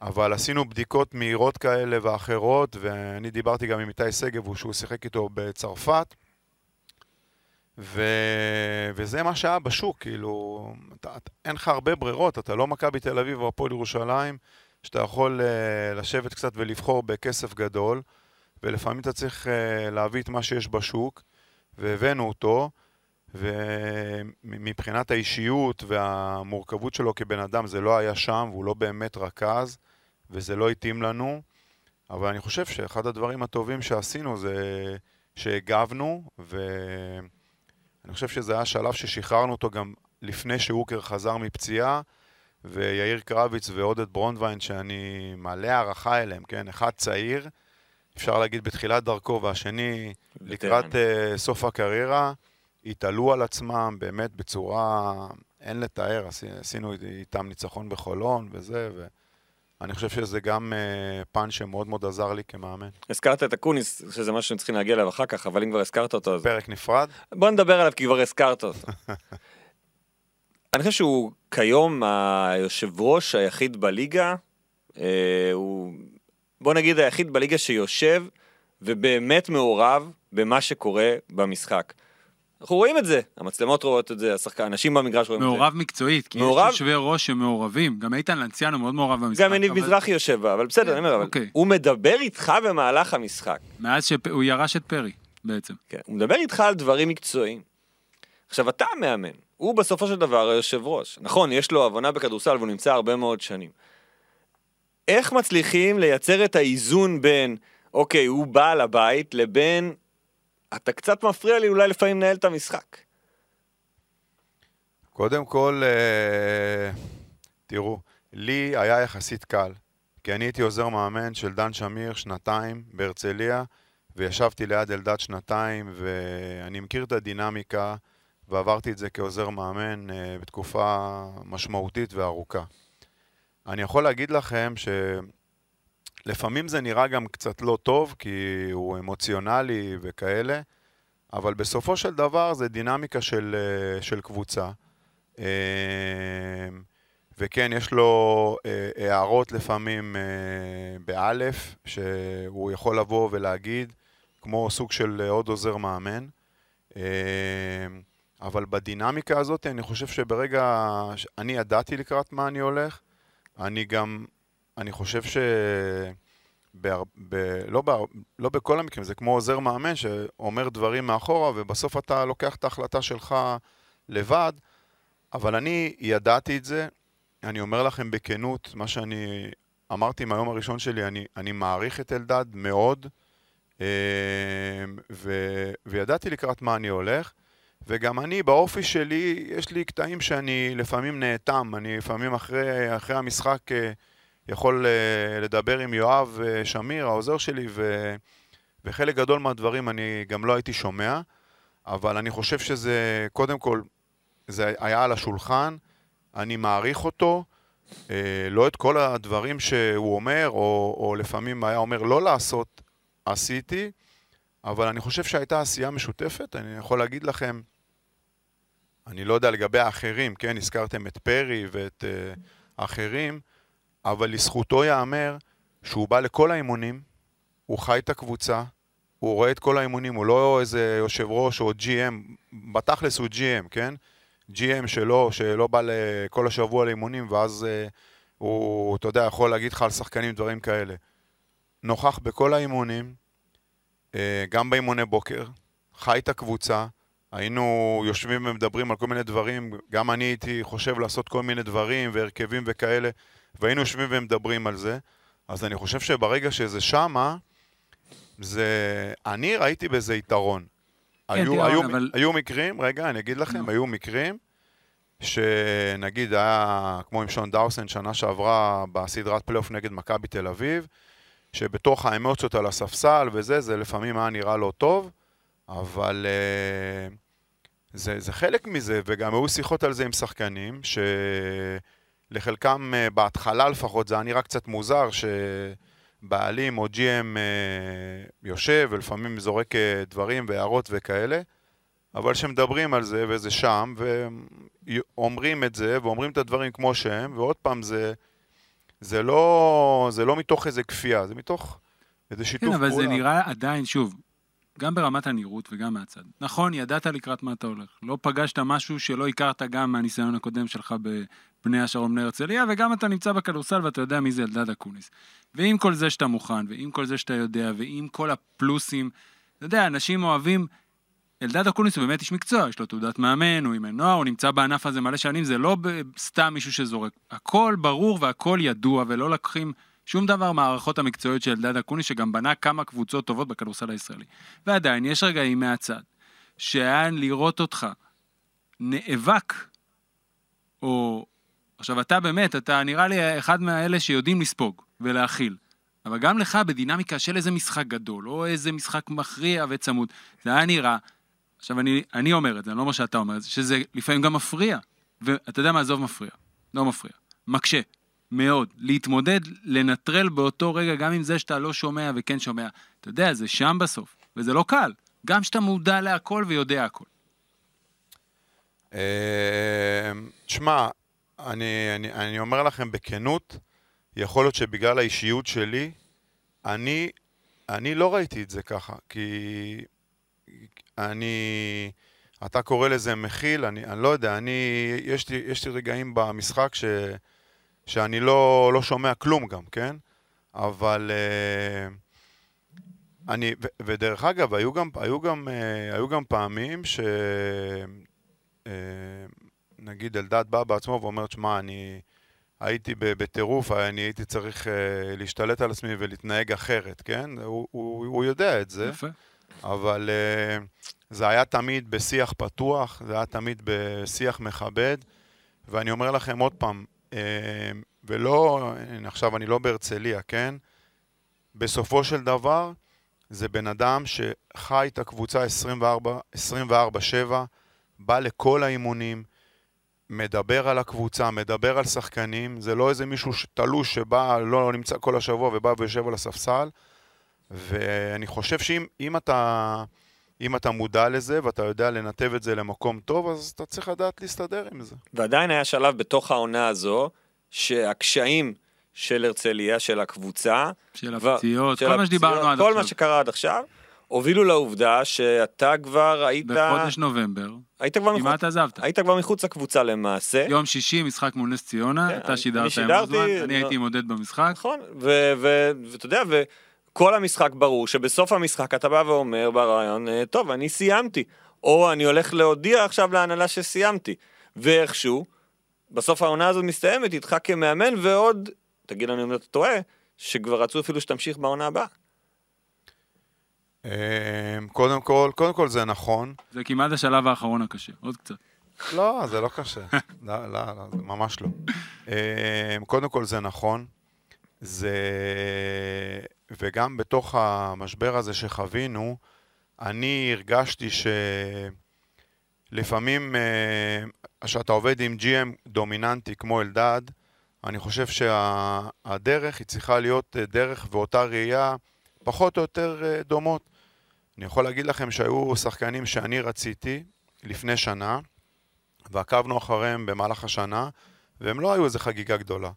אבל עשינו בדיקות מהירות כאלה ואחרות, ואני דיברתי גם עם איתי שגב, שהוא שיחק איתו בצרפת, ו... וזה מה שהיה בשוק, כאילו, אתה, אתה, אין לך הרבה ברירות, אתה לא מכבי תל אביב או הפועל ירושלים, שאתה יכול uh, לשבת קצת ולבחור בכסף גדול, ולפעמים אתה צריך uh, להביא את מה שיש בשוק, והבאנו אותו, ומבחינת האישיות והמורכבות שלו כבן אדם זה לא היה שם, והוא לא באמת רכז, וזה לא התאים לנו, אבל אני חושב שאחד הדברים הטובים שעשינו זה שהגבנו, ואני חושב שזה היה שלב ששחררנו אותו גם לפני שאוקר חזר מפציעה, ויאיר קרביץ ועודד ברונדווין, שאני מלא הערכה אליהם, כן? אחד צעיר, אפשר להגיד בתחילת דרכו, והשני לקראת uh, סוף הקריירה, התעלו על עצמם באמת בצורה, אין לתאר, עשי, עשינו איתם ניצחון בחולון וזה, ואני חושב שזה גם uh, פן שמאוד מאוד עזר לי כמאמן. הזכרת את אקוניס, שזה משהו שצריכים להגיע אליו אחר כך, אבל אם כבר הזכרת אותו, אז פרק נפרד? בוא נדבר עליו כי כבר הזכרת אותו. אני חושב שהוא כיום היושב ראש היחיד בליגה, אה, הוא, בוא נגיד היחיד בליגה שיושב ובאמת מעורב במה שקורה במשחק. אנחנו רואים את זה, המצלמות רואות את זה, השחקן, אנשים במגרש רואים את זה. מעורב מקצועית, כי מעורב? יש יושבי ראש שמעורבים, גם איתן לנציאנו מאוד מעורב במשחק. גם יניב אבל מזרחי יושב בה, אבל בסדר, אני אומר, אבל אוקיי. הוא מדבר איתך במהלך המשחק. מאז שהוא ירש את פרי, בעצם. כן, הוא מדבר איתך על דברים מקצועיים. עכשיו, אתה המאמן, הוא בסופו של דבר היושב ראש. נכון, יש לו הבנה בכדורסל והוא נמצא הרבה מאוד שנים. איך מצליחים לייצר את האיזון בין, אוקיי, הוא בעל הבית, לבין, אתה קצת מפריע לי אולי לפעמים לנהל את המשחק. קודם כל, אה, תראו, לי היה יחסית קל, כי אני הייתי עוזר מאמן של דן שמיר שנתיים בהרצליה, וישבתי ליד אלדד שנתיים, ואני מכיר את הדינמיקה, ועברתי את זה כעוזר מאמן אה, בתקופה משמעותית וארוכה. אני יכול להגיד לכם שלפעמים זה נראה גם קצת לא טוב, כי הוא אמוציונלי וכאלה, אבל בסופו של דבר זה דינמיקה של, אה, של קבוצה. אה, וכן, יש לו אה, הערות לפעמים אה, באלף, שהוא יכול לבוא ולהגיד, כמו סוג של עוד עוזר מאמן. אבל בדינמיקה הזאת, אני חושב שברגע... אני ידעתי לקראת מה אני הולך, אני גם... אני חושב ש... בהר... ב... לא, בהר... לא בכל המקרים, זה כמו עוזר מאמן שאומר דברים מאחורה, ובסוף אתה לוקח את ההחלטה שלך לבד, אבל אני ידעתי את זה, אני אומר לכם בכנות, מה שאני אמרתי מהיום הראשון שלי, אני, אני מעריך את אלדד מאוד, אה, ו... וידעתי לקראת מה אני הולך. וגם אני, באופי שלי, יש לי קטעים שאני לפעמים נאטם, אני לפעמים אחרי, אחרי המשחק אה, יכול אה, לדבר עם יואב אה, שמיר, העוזר שלי, ו, וחלק גדול מהדברים אני גם לא הייתי שומע, אבל אני חושב שזה, קודם כל, זה היה על השולחן, אני מעריך אותו, לא את כל הדברים שהוא אומר, או, או לפעמים היה אומר לא לעשות, עשיתי, אבל אני חושב שהייתה עשייה משותפת, אני יכול להגיד לכם, אני לא יודע לגבי האחרים, כן, הזכרתם את פרי ואת uh, האחרים, אבל לזכותו ייאמר שהוא בא לכל האימונים, הוא חי את הקבוצה, הוא רואה את כל האימונים, הוא לא איזה יושב ראש או GM, בתכלס הוא GM, כן? GM שלו, שלא בא כל השבוע לאימונים, ואז uh, הוא, אתה יודע, יכול להגיד לך על שחקנים דברים כאלה. נוכח בכל האימונים, uh, גם באימוני בוקר, חי את הקבוצה, היינו יושבים ומדברים על כל מיני דברים, גם אני הייתי חושב לעשות כל מיני דברים והרכבים וכאלה, והיינו יושבים ומדברים על זה, אז אני חושב שברגע שזה שמה, זה... אני ראיתי בזה יתרון. היו, תראה, היו, אבל- היו מקרים, רגע, אני אגיד לכם, נו. היו מקרים שנגיד היה כמו עם שון דאוסן שנה שעברה בסדרת פלייאוף נגד מכבי תל אביב, שבתוך האמוציות על הספסל וזה, זה לפעמים היה נראה לא טוב, אבל אה, זה, זה חלק מזה, וגם היו שיחות על זה עם שחקנים, שלחלקם אה, בהתחלה לפחות זה היה נראה קצת מוזר, שבעלים או GM אה, יושב ולפעמים זורק אה, דברים והערות וכאלה, אבל כשמדברים על זה וזה שם, ואומרים את זה, ואומרים את הדברים כמו שהם, ועוד פעם, זה, זה, לא, זה לא מתוך איזה כפייה, זה מתוך איזה שיתוף כן, פעולה. אבל זה נראה עדיין, שוב, גם ברמת הנראות וגם מהצד. נכון, ידעת לקראת מה אתה הולך. לא פגשת משהו שלא הכרת גם מהניסיון הקודם שלך בבני השרון בני הרצליה, וגם אתה נמצא בכדורסל ואתה יודע מי זה אלדד אקוניס. ועם כל זה שאתה מוכן, ועם כל זה שאתה יודע, ועם כל הפלוסים, אתה יודע, אנשים אוהבים... אלדד אקוניס הוא באמת איש מקצוע, יש לו תעודת מאמן, הוא אימן נוער, הוא נמצא בענף הזה מלא שנים, זה לא סתם מישהו שזורק. הכל ברור והכל ידוע, ולא לוקחים שום דבר מהערכות המקצועיות של אלדד אקוניס, שגם בנה כמה קבוצות טובות בכדורסל הישראלי. ועדיין, יש רגעים מהצד, שהיה לראות אותך נאבק, או... עכשיו, אתה באמת, אתה נראה לי אחד מהאלה שיודעים לספוג ולהכיל. אבל גם לך, בדינמיקה של איזה משחק גדול, או איזה משחק מכריע וצמוד, זה היה נראה, עכשיו אני, אני אומר את זה, אני לא אומר שאתה אומר את זה, שזה לפעמים גם מפריע. ואתה יודע מה, עזוב מפריע, לא מפריע, מקשה, מאוד. להתמודד, לנטרל באותו רגע, גם עם זה שאתה לא שומע וכן שומע. אתה יודע, זה שם בסוף, וזה לא קל. גם שאתה מודע להכל ויודע הכל. אה, שמע, אני, אני, אני אומר לכם בכנות, יכול להיות שבגלל האישיות שלי, אני, אני לא ראיתי את זה ככה, כי אני... אתה קורא לזה מכיל, אני, אני לא יודע, אני... יש לי, יש לי רגעים במשחק ש, שאני לא, לא שומע כלום גם, כן? אבל... אה, אני, ו, ודרך אגב, היו גם, היו, גם, אה, היו גם פעמים ש... אה, נגיד אלדד בא בעצמו ואומר, שמע, אני הייתי בטירוף, אני הייתי צריך אה, להשתלט על עצמי ולהתנהג אחרת, כן? הוא, הוא, הוא יודע את זה, יפה. אבל אה, זה היה תמיד בשיח פתוח, זה היה תמיד בשיח מכבד, ואני אומר לכם עוד פעם, ולא, הנה, עכשיו אני לא בהרצליה, כן? בסופו של דבר, זה בן אדם שחי את הקבוצה 24, 24-7, בא לכל האימונים, מדבר על הקבוצה, מדבר על שחקנים, זה לא איזה מישהו תלוש שבא, לא נמצא כל השבוע ובא ויושב על הספסל, ואני חושב שאם אם אתה, אם אתה מודע לזה ואתה יודע לנתב את זה למקום טוב, אז אתה צריך לדעת להסתדר עם זה. ועדיין היה שלב בתוך העונה הזו, שהקשיים של הרצליה, של הקבוצה, של ו- הפציעות, כל מה שדיברנו עד כל עכשיו. מה שקרה עד עכשיו, הובילו לעובדה שאתה כבר היית, בחודש נובמבר, היית כבר מחוץ, כמעט עזבת. היית כבר מחוץ לקבוצה למעשה. יום שישי, משחק מול נס ציונה, כן, אתה שידרת עם שידרתי, אוזמן, אני הייתי עם עודד במשחק. נכון, ו- ו- ואתה יודע, וכל המשחק ברור שבסוף המשחק אתה בא ואומר ברעיון, "אה, טוב, אני סיימתי, או אני הולך להודיע עכשיו להנהלה שסיימתי, ואיכשהו, בסוף העונה הזאת מסתיימת איתך כמאמן, ועוד, תגיד לנו אם אתה טועה, שכבר רצו אפילו שתמשיך בעונה הבאה. אמ, קודם כל, קודם כל זה נכון. זה כמעט השלב האחרון הקשה, עוד קצת. לא, זה לא קשה. לא, לא, לא, זה ממש לא. אמ, קודם כל זה נכון. זה... וגם בתוך המשבר הזה שחווינו, אני הרגשתי שלפעמים, אה, כשאתה עובד עם GM דומיננטי כמו אלדד, אני חושב שהדרך היא צריכה להיות אה, דרך ואותה ראייה פחות או יותר אה, דומות. אני יכול להגיד לכם שהיו שחקנים שאני רציתי לפני שנה, ועקבנו אחריהם במהלך השנה, והם לא היו איזה חגיגה גדולה.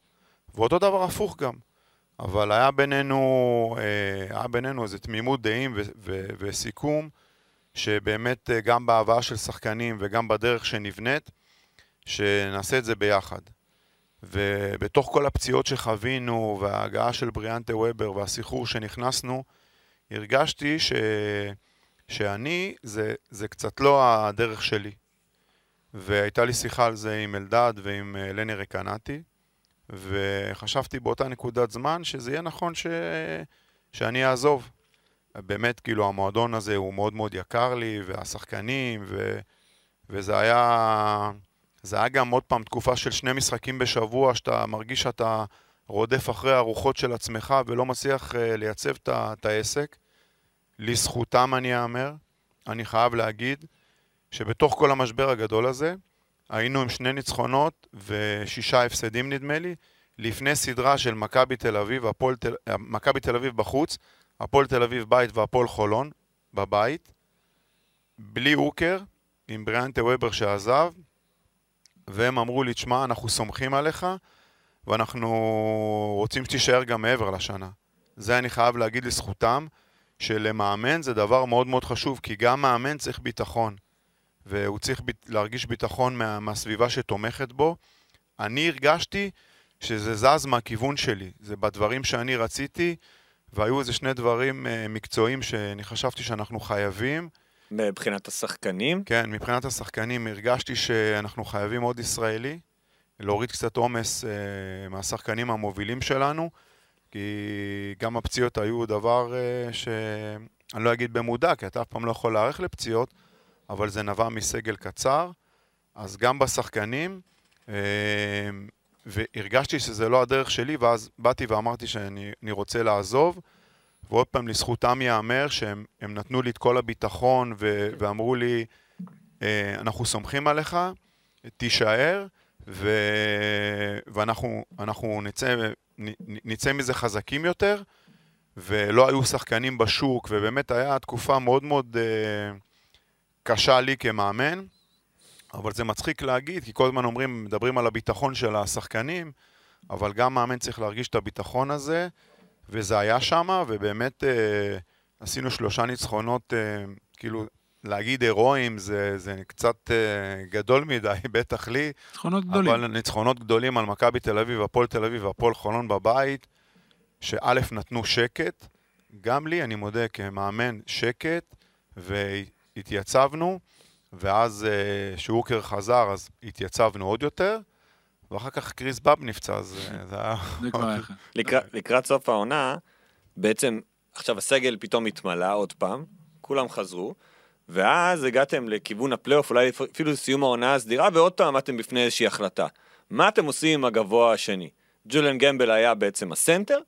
ואותו דבר הפוך גם. אבל היה בינינו, אה, היה בינינו איזו תמימות דעים ו- ו- וסיכום, שבאמת אה, גם בהבאה של שחקנים וגם בדרך שנבנית, שנעשה את זה ביחד. ובתוך כל הפציעות שחווינו, וההגעה של בריאנטה וובר והסחרור שנכנסנו, הרגשתי ש... שאני, זה, זה קצת לא הדרך שלי. והייתה לי שיחה על זה עם אלדד ועם אה, לני רקנטי, וחשבתי באותה נקודת זמן שזה יהיה נכון ש... שאני אעזוב. באמת, כאילו, המועדון הזה הוא מאוד מאוד יקר לי, והשחקנים, ו... וזה היה... זה היה גם עוד פעם תקופה של שני משחקים בשבוע, שאתה מרגיש שאתה רודף אחרי הרוחות של עצמך ולא מצליח uh, לייצב את העסק. לזכותם אני אאמר, אני חייב להגיד, שבתוך כל המשבר הגדול הזה, היינו עם שני ניצחונות ושישה הפסדים נדמה לי, לפני סדרה של מכבי תל אביב, תל... מכבי תל אביב בחוץ, הפועל תל אביב בית והפועל חולון בבית, בלי אוקר, עם בריאנטה וובר שעזב, והם אמרו לי, תשמע, אנחנו סומכים עליך, ואנחנו רוצים שתישאר גם מעבר לשנה. זה אני חייב להגיד לזכותם, שלמאמן זה דבר מאוד מאוד חשוב, כי גם מאמן צריך ביטחון, והוא צריך ב... להרגיש ביטחון מה... מהסביבה שתומכת בו. אני הרגשתי שזה זז מהכיוון שלי, זה בדברים שאני רציתי, והיו איזה שני דברים uh, מקצועיים שאני חשבתי שאנחנו חייבים. מבחינת השחקנים? כן, מבחינת השחקנים הרגשתי שאנחנו חייבים עוד ישראלי, להוריד קצת עומס uh, מהשחקנים המובילים שלנו, כי גם הפציעות היו דבר uh, שאני לא אגיד במודע, כי אתה אף פעם לא יכול להיערך לפציעות, אבל זה נבע מסגל קצר. אז גם בשחקנים, uh, והרגשתי שזה לא הדרך שלי, ואז באתי ואמרתי שאני רוצה לעזוב. ועוד פעם, לזכותם ייאמר שהם נתנו לי את כל הביטחון ו- ואמרו לי, אה, אנחנו סומכים עליך, תישאר, ו- ואנחנו נצא, נצא מזה חזקים יותר, ולא היו שחקנים בשוק, ובאמת היה תקופה מאוד מאוד אה, קשה לי כמאמן, אבל זה מצחיק להגיד, כי כל הזמן אומרים, מדברים על הביטחון של השחקנים, אבל גם מאמן צריך להרגיש את הביטחון הזה. וזה היה שמה, ובאמת אה, עשינו שלושה ניצחונות, אה, כאילו, להגיד הירואיים זה, זה קצת אה, גדול מדי, בטח לי. ניצחונות גדולים. אבל ניצחונות גדולים על מכבי תל אביב, הפועל תל אביב והפועל חולון בבית, שא' נתנו שקט, גם לי, אני מודה, כמאמן, שקט, והתייצבנו, ואז אה, שאוקר חזר, אז התייצבנו עוד יותר. ואחר כך קריס באב נפצע, אז אה, זה היה... לקראת סוף העונה, בעצם עכשיו הסגל פתאום התמלא עוד פעם, כולם חזרו, ואז הגעתם לכיוון הפלייאוף, אולי אפילו לסיום העונה הסדירה, ועוד פעם עמדתם בפני איזושהי החלטה. מה אתם עושים עם הגבוה השני? ג'וליאן גמבל היה בעצם הסנטר,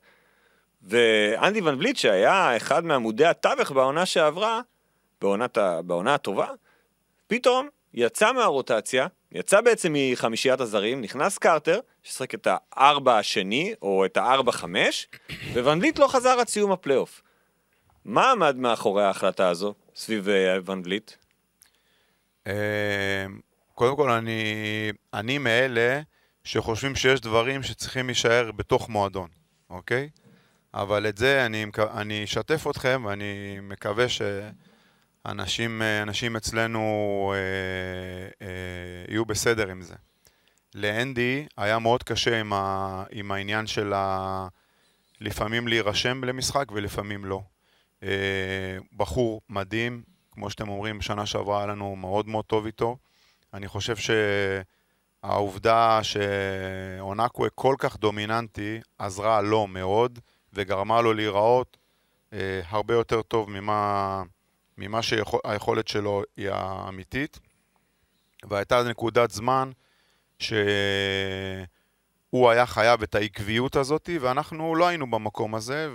ואנדי ון וליט, שהיה אחד מעמודי התווך בעונה שעברה, בעונת, בעונה הטובה, פתאום יצא מהרוטציה, יצא בעצם מחמישיית הזרים, נכנס קרטר, ששחק את הארבע השני, או את הארבע-חמש, וון וליט לא חזר עד סיום הפלייאוף. מה עמד מאחורי ההחלטה הזו, סביב אה, ון וליט? אמ, קודם כל, אני, אני מאלה שחושבים שיש דברים שצריכים להישאר בתוך מועדון, אוקיי? אבל את זה אני אשתף אתכם, ואני מקווה ש... אנשים, אה, אנשים אצלנו אה, אה, יהיו בסדר עם זה. לאנדי היה מאוד קשה עם, ה, עם העניין של ה, לפעמים להירשם למשחק ולפעמים לא. אה, בחור מדהים, כמו שאתם אומרים, שנה שעברה היה לנו מאוד מאוד טוב איתו. אני חושב שהעובדה שאונקווה כל כך דומיננטי עזרה לו מאוד וגרמה לו להיראות אה, הרבה יותר טוב ממה... ממה שהיכולת שלו היא האמיתית. והייתה נקודת זמן שהוא היה חייב את העקביות הזאת, ואנחנו לא היינו במקום הזה,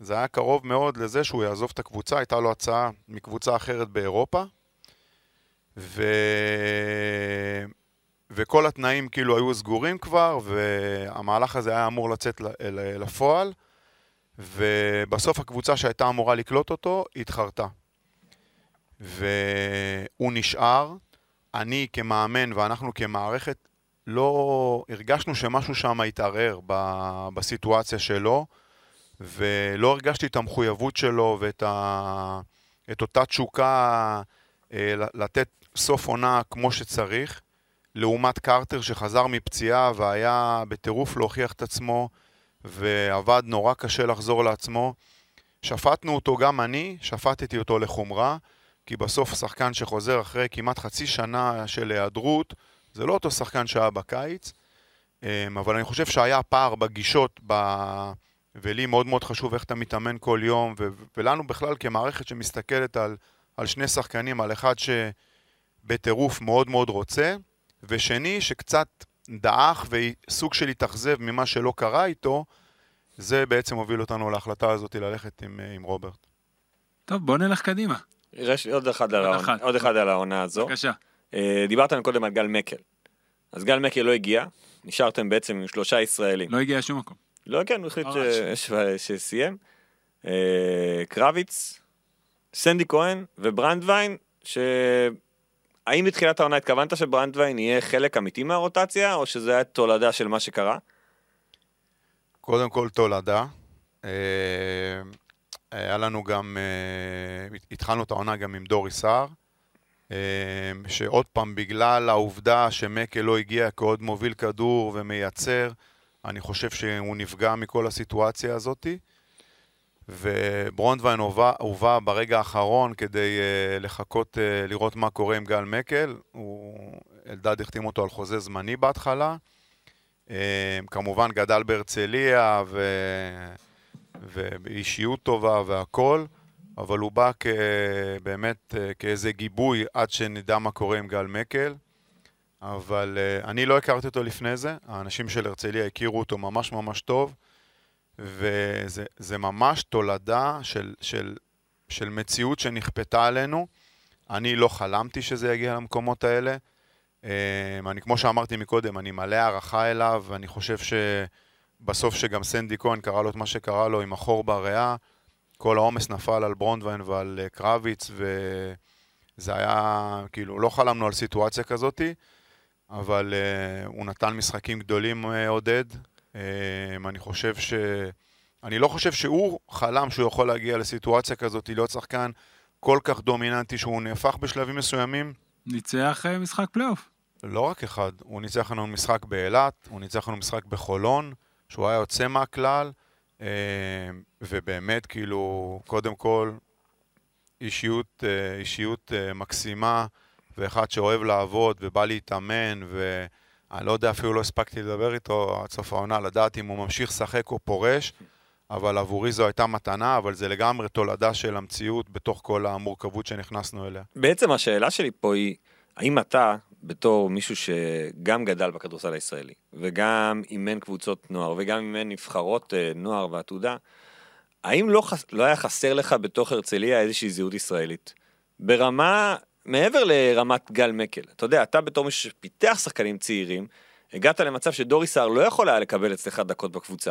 וזה היה קרוב מאוד לזה שהוא יעזוב את הקבוצה, הייתה לו הצעה מקבוצה אחרת באירופה, ו... וכל התנאים כאילו היו סגורים כבר, והמהלך הזה היה אמור לצאת לפועל. ובסוף הקבוצה שהייתה אמורה לקלוט אותו, התחרתה. והוא נשאר, אני כמאמן ואנחנו כמערכת לא הרגשנו שמשהו שם התערער ב... בסיטואציה שלו, ולא הרגשתי את המחויבות שלו ואת ה... את אותה תשוקה אה, לתת סוף עונה כמו שצריך, לעומת קרטר שחזר מפציעה והיה בטירוף להוכיח את עצמו. ועבד נורא קשה לחזור לעצמו. שפטנו אותו גם אני, שפטתי אותו לחומרה, כי בסוף שחקן שחוזר אחרי כמעט חצי שנה של היעדרות, זה לא אותו שחקן שהיה בקיץ, אמ, אבל אני חושב שהיה פער בגישות ב... ולי מאוד מאוד חשוב איך אתה מתאמן כל יום, ו- ולנו בכלל כמערכת שמסתכלת על, על שני שחקנים, על אחד שבטירוף מאוד מאוד רוצה, ושני שקצת דעך וסוג של התאכזב ממה שלא קרה איתו, זה בעצם הוביל אותנו להחלטה הזאת ללכת עם, עם רוברט. טוב, בוא נלך קדימה. יש עוד אחד על עוד העונה- אחד. עוד אחד על העונה הזו. בבקשה. אה, דיברת קודם על גל מקל. אז גל מקל לא הגיע, נשארתם בעצם עם שלושה ישראלים. לא הגיע לשום מקום. לא, כן, הוא החליט. ש- ש- שסיים. אה, קרביץ, סנדי כהן וברנדווין, ש... האם בתחילת העונה התכוונת שברנדווין יהיה חלק אמיתי מהרוטציה, או שזה היה תולדה של מה שקרה? קודם כל תולדה. אה, היה לנו גם, אה, התחלנו את העונה גם עם דורי סער, אה, שעוד פעם, בגלל העובדה שמקל לא הגיע כעוד מוביל כדור ומייצר, אני חושב שהוא נפגע מכל הסיטואציה הזאתי. וברונדווין הובא, ברגע האחרון כדי לחכות לראות מה קורה עם גל מקל. הוא, אלדד החתים אותו על חוזה זמני בהתחלה. Uh, כמובן גדל בהרצליה ו... ובאישיות טובה והכל, אבל הוא בא כ... באמת uh, כאיזה גיבוי עד שנדע מה קורה עם גל מקל. אבל uh, אני לא הכרתי אותו לפני זה, האנשים של הרצליה הכירו אותו ממש ממש טוב. וזה זה ממש תולדה של, של, של מציאות שנכפתה עלינו. אני לא חלמתי שזה יגיע למקומות האלה. אה, אני, כמו שאמרתי מקודם, אני מלא הערכה אליו, ואני חושב שבסוף שגם סנדי כהן קרא לו את מה שקרה לו עם החור בריאה, כל העומס נפל על ברונדווין ועל אה, קרביץ, וזה היה, כאילו, לא חלמנו על סיטואציה כזאתי, אבל uh, הוא נתן משחקים גדולים, uh, עודד. Um, אני חושב ש... אני לא חושב שהוא חלם שהוא יכול להגיע לסיטואציה כזאת, להיות שחקן כל כך דומיננטי שהוא נהפך בשלבים מסוימים. ניצח אה, משחק פלייאוף. לא רק אחד, הוא ניצח לנו משחק באילת, הוא ניצח לנו משחק בחולון, שהוא היה יוצא מהכלל, um, ובאמת, כאילו, קודם כל, אישיות, uh, אישיות uh, מקסימה, ואחד שאוהב לעבוד ובא להתאמן, ואני לא יודע, אפילו לא הספקתי לדבר איתו עד סוף העונה, לדעת אם הוא ממשיך לשחק או פורש, אבל עבורי זו הייתה מתנה, אבל זה לגמרי תולדה של המציאות בתוך כל המורכבות שנכנסנו אליה. בעצם השאלה שלי פה היא, האם אתה, בתור מישהו שגם גדל בכדורסל הישראלי, וגם אימן קבוצות נוער, וגם אימן נבחרות אה, נוער ועתודה, האם לא, חס... לא היה חסר לך בתוך הרצליה איזושהי זהות ישראלית? ברמה, מעבר לרמת גל מקל. אתה יודע, אתה בתור מישהו שפיתח שחקנים צעירים, הגעת למצב שדורי סער לא יכול היה לקבל אצלך דקות בקבוצה.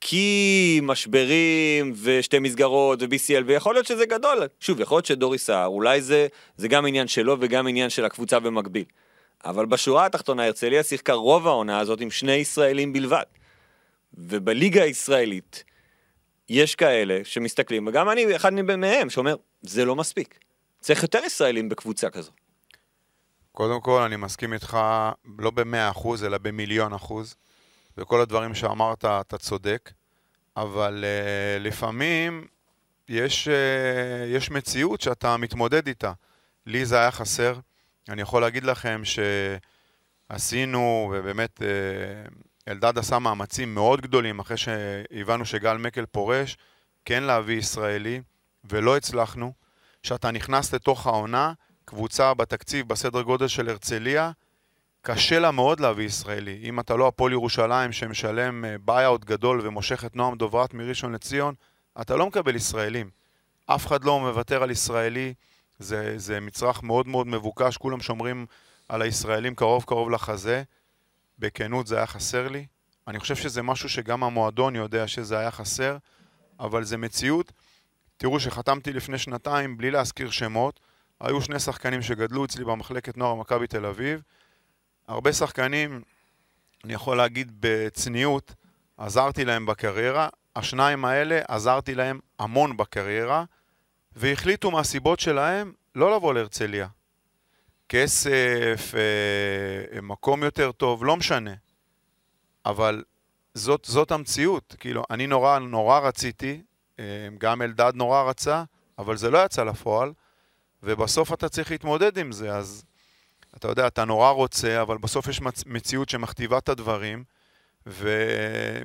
כי משברים ושתי מסגרות ו-BCL, ויכול להיות שזה גדול. שוב, יכול להיות שדורי סער, אולי זה, זה גם עניין שלו וגם עניין של הקבוצה במקביל. אבל בשורה התחתונה, הרצליה שיחקה רוב העונה הזאת עם שני ישראלים בלבד. ובליגה הישראלית, יש כאלה שמסתכלים, וגם אני אחד מהם, שאומר, זה לא מספיק. צריך יותר ישראלים בקבוצה כזו. קודם כל, אני מסכים איתך לא במאה אחוז, אלא במיליון אחוז. וכל הדברים שאמרת, אתה צודק. אבל uh, לפעמים יש, uh, יש מציאות שאתה מתמודד איתה. לי זה היה חסר. אני יכול להגיד לכם שעשינו, ובאמת uh, אלדד עשה מאמצים מאוד גדולים אחרי שהבנו שגל מקל פורש, כן להביא ישראלי, ולא הצלחנו. כשאתה נכנס לתוך העונה, קבוצה בתקציב בסדר גודל של הרצליה, קשה לה מאוד להביא ישראלי. אם אתה לא הפועל ירושלים שמשלם buy-out גדול ומושך את נועם דוברת מראשון לציון, אתה לא מקבל ישראלים. אף אחד לא מוותר על ישראלי, זה, זה מצרך מאוד מאוד מבוקש, כולם שומרים על הישראלים קרוב קרוב לחזה. בכנות זה היה חסר לי. אני חושב שזה משהו שגם המועדון יודע שזה היה חסר, אבל זה מציאות. תראו שחתמתי לפני שנתיים, בלי להזכיר שמות, היו שני שחקנים שגדלו אצלי במחלקת נוער מכבי תל אביב. הרבה שחקנים, אני יכול להגיד בצניעות, עזרתי להם בקריירה. השניים האלה, עזרתי להם המון בקריירה, והחליטו מהסיבות שלהם לא לבוא להרצליה. כסף, אה, מקום יותר טוב, לא משנה. אבל זאת, זאת המציאות. כאילו, אני נורא נורא רציתי, אה, גם אלדד נורא רצה, אבל זה לא יצא לפועל, ובסוף אתה צריך להתמודד עם זה, אז אתה יודע, אתה נורא רוצה, אבל בסוף יש מצ... מציאות שמכתיבה את הדברים, ב-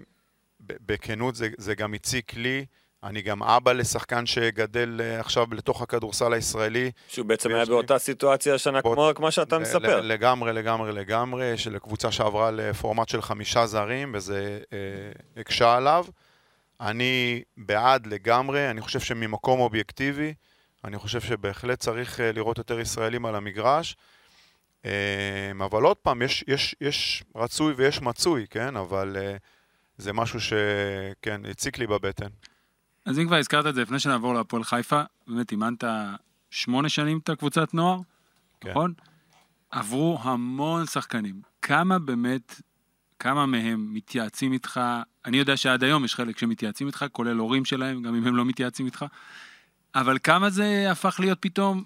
בכנות זה, זה גם הציק לי. אני גם אבא לשחקן שגדל אה, עכשיו לתוך הכדורסל הישראלי. שהוא בעצם היה לי- באותה סיטואציה השנה, בוא- כמו כמו שאתה מספר. לגמרי, לגמרי, לגמרי, של קבוצה שעברה לפורמט של חמישה זרים, וזה אה, הקשה עליו. אני בעד לגמרי, אני חושב שממקום אובייקטיבי, אני חושב שבהחלט צריך אה, לראות יותר ישראלים על המגרש. אה, אבל עוד פעם, יש, יש, יש רצוי ויש מצוי, כן? אבל אה, זה משהו שכן, הציק לי בבטן. אז אם כבר הזכרת את זה, לפני שנעבור להפועל חיפה, באמת אימנת שמונה שנים את הקבוצת נוער, כן. נכון? עברו המון שחקנים. כמה באמת, כמה מהם מתייעצים איתך? אני יודע שעד היום יש חלק שמתייעצים איתך, כולל הורים שלהם, גם אם הם לא מתייעצים איתך. אבל כמה זה הפך להיות פתאום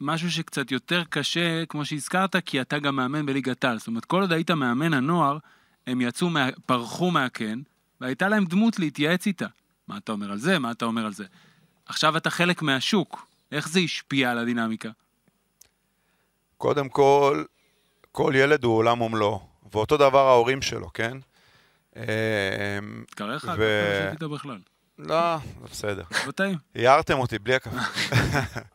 משהו שקצת יותר קשה, כמו שהזכרת, כי אתה גם מאמן בליגת העל. זאת אומרת, כל עוד היית מאמן הנוער, הם יצאו, מה, פרחו מהקן, והייתה להם דמות להתייעץ איתה. מה אתה אומר על זה? מה אתה אומר על זה? עכשיו אתה חלק מהשוק. איך זה השפיע על הדינמיקה? קודם כל, כל ילד הוא עולם ומלואו, ואותו דבר ההורים שלו, כן? תקרא לך? ו-. לא בכלל. לא, זה בסדר. לא טעים. הערתם אותי בלי הקפה.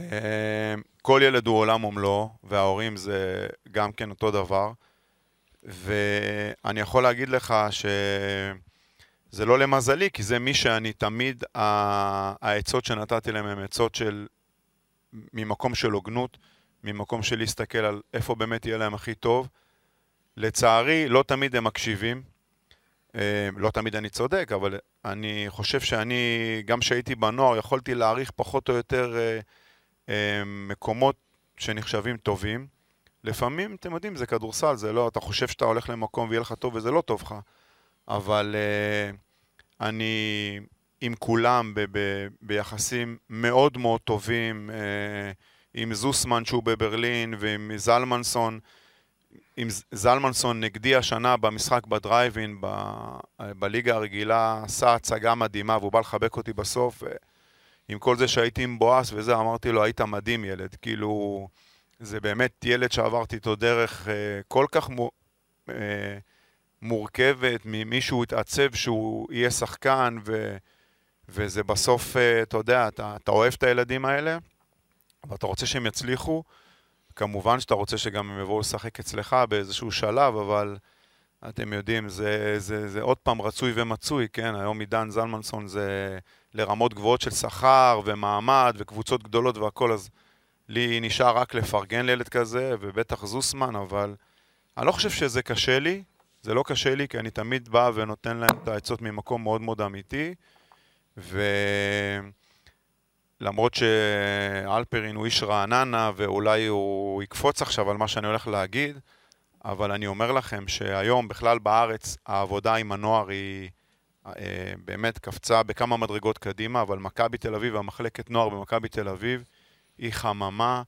אה, כל ילד הוא עולם ומלואו, וההורים זה גם כן אותו דבר. ואני יכול להגיד לך שזה לא למזלי, כי זה מי שאני תמיד, העצות שנתתי להם הן עצות של, ממקום של הוגנות, ממקום של להסתכל על איפה באמת יהיה להם הכי טוב. לצערי, לא תמיד הם מקשיבים. אה, לא תמיד אני צודק, אבל אני חושב שאני, גם כשהייתי בנוער, יכולתי להעריך פחות או יותר אה, מקומות שנחשבים טובים. לפעמים, אתם יודעים, זה כדורסל, זה לא, אתה חושב שאתה הולך למקום ויהיה לך טוב וזה לא טוב לך. אבל אה, אני עם כולם ב- ב- ביחסים מאוד מאוד טובים, אה, עם זוסמן שהוא בברלין ועם זלמנסון. עם זלמנסון נגדי השנה במשחק בדרייבין, ב- בליגה הרגילה, עשה הצגה מדהימה והוא בא לחבק אותי בסוף. ו- עם כל זה שהייתי עם בואס וזה, אמרתי לו, היית מדהים ילד. כאילו, זה באמת ילד שעברתי איתו דרך אה, כל כך מו, אה, מורכבת, ממישהו התעצב שהוא יהיה שחקן, ו, וזה בסוף, אה, אתה יודע, אתה, אתה אוהב את הילדים האלה, ואתה רוצה שהם יצליחו. כמובן שאתה רוצה שגם הם יבואו לשחק אצלך באיזשהו שלב, אבל אתם יודעים, זה, זה, זה עוד פעם רצוי ומצוי, כן? היום עידן זלמנסון זה לרמות גבוהות של שכר ומעמד וקבוצות גדולות והכל, אז לי נשאר רק לפרגן לילד כזה, ובטח זוסמן, אבל אני לא חושב שזה קשה לי, זה לא קשה לי, כי אני תמיד בא ונותן להם את העצות ממקום מאוד מאוד אמיתי, ולמרות שאלפרין הוא איש רעננה, ואולי הוא יקפוץ עכשיו על מה שאני הולך להגיד, אבל אני אומר לכם שהיום בכלל בארץ העבודה עם הנוער היא באמת קפצה בכמה מדרגות קדימה, אבל מכבי תל אביב, המחלקת נוער במכבי תל אביב, היא חממה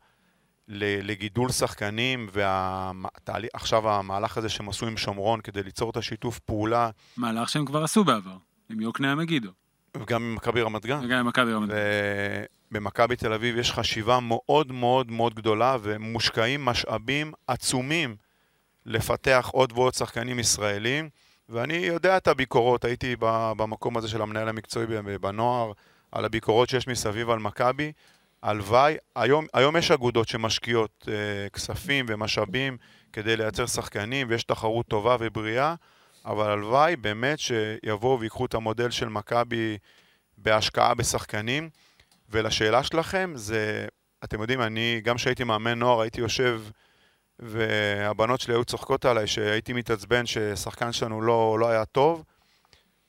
לגידול שחקנים, ועכשיו המהלך הזה שהם עשו עם שומרון כדי ליצור את השיתוף פעולה, מהלך שהם כבר עשו בעבר, עם יוקנעם מגידו, וגם עם מכבי רמת גן. וגם עם מכבי רמת גן. ובמכבי תל אביב יש חשיבה מאוד מאוד מאוד גדולה, ומושקעים משאבים עצומים לפתח עוד ועוד שחקנים ישראלים. ואני יודע את הביקורות, הייתי במקום הזה של המנהל המקצועי בנוער, על הביקורות שיש מסביב על מכבי. הלוואי, היום, היום יש אגודות שמשקיעות אה, כספים ומשאבים כדי לייצר שחקנים, ויש תחרות טובה ובריאה, אבל הלוואי באמת שיבואו ויקחו את המודל של מכבי בהשקעה בשחקנים. ולשאלה שלכם, זה, אתם יודעים, אני, גם כשהייתי מאמן נוער, הייתי יושב, והבנות שלי היו צוחקות עליי שהייתי מתעצבן ששחקן שלנו לא, לא היה טוב.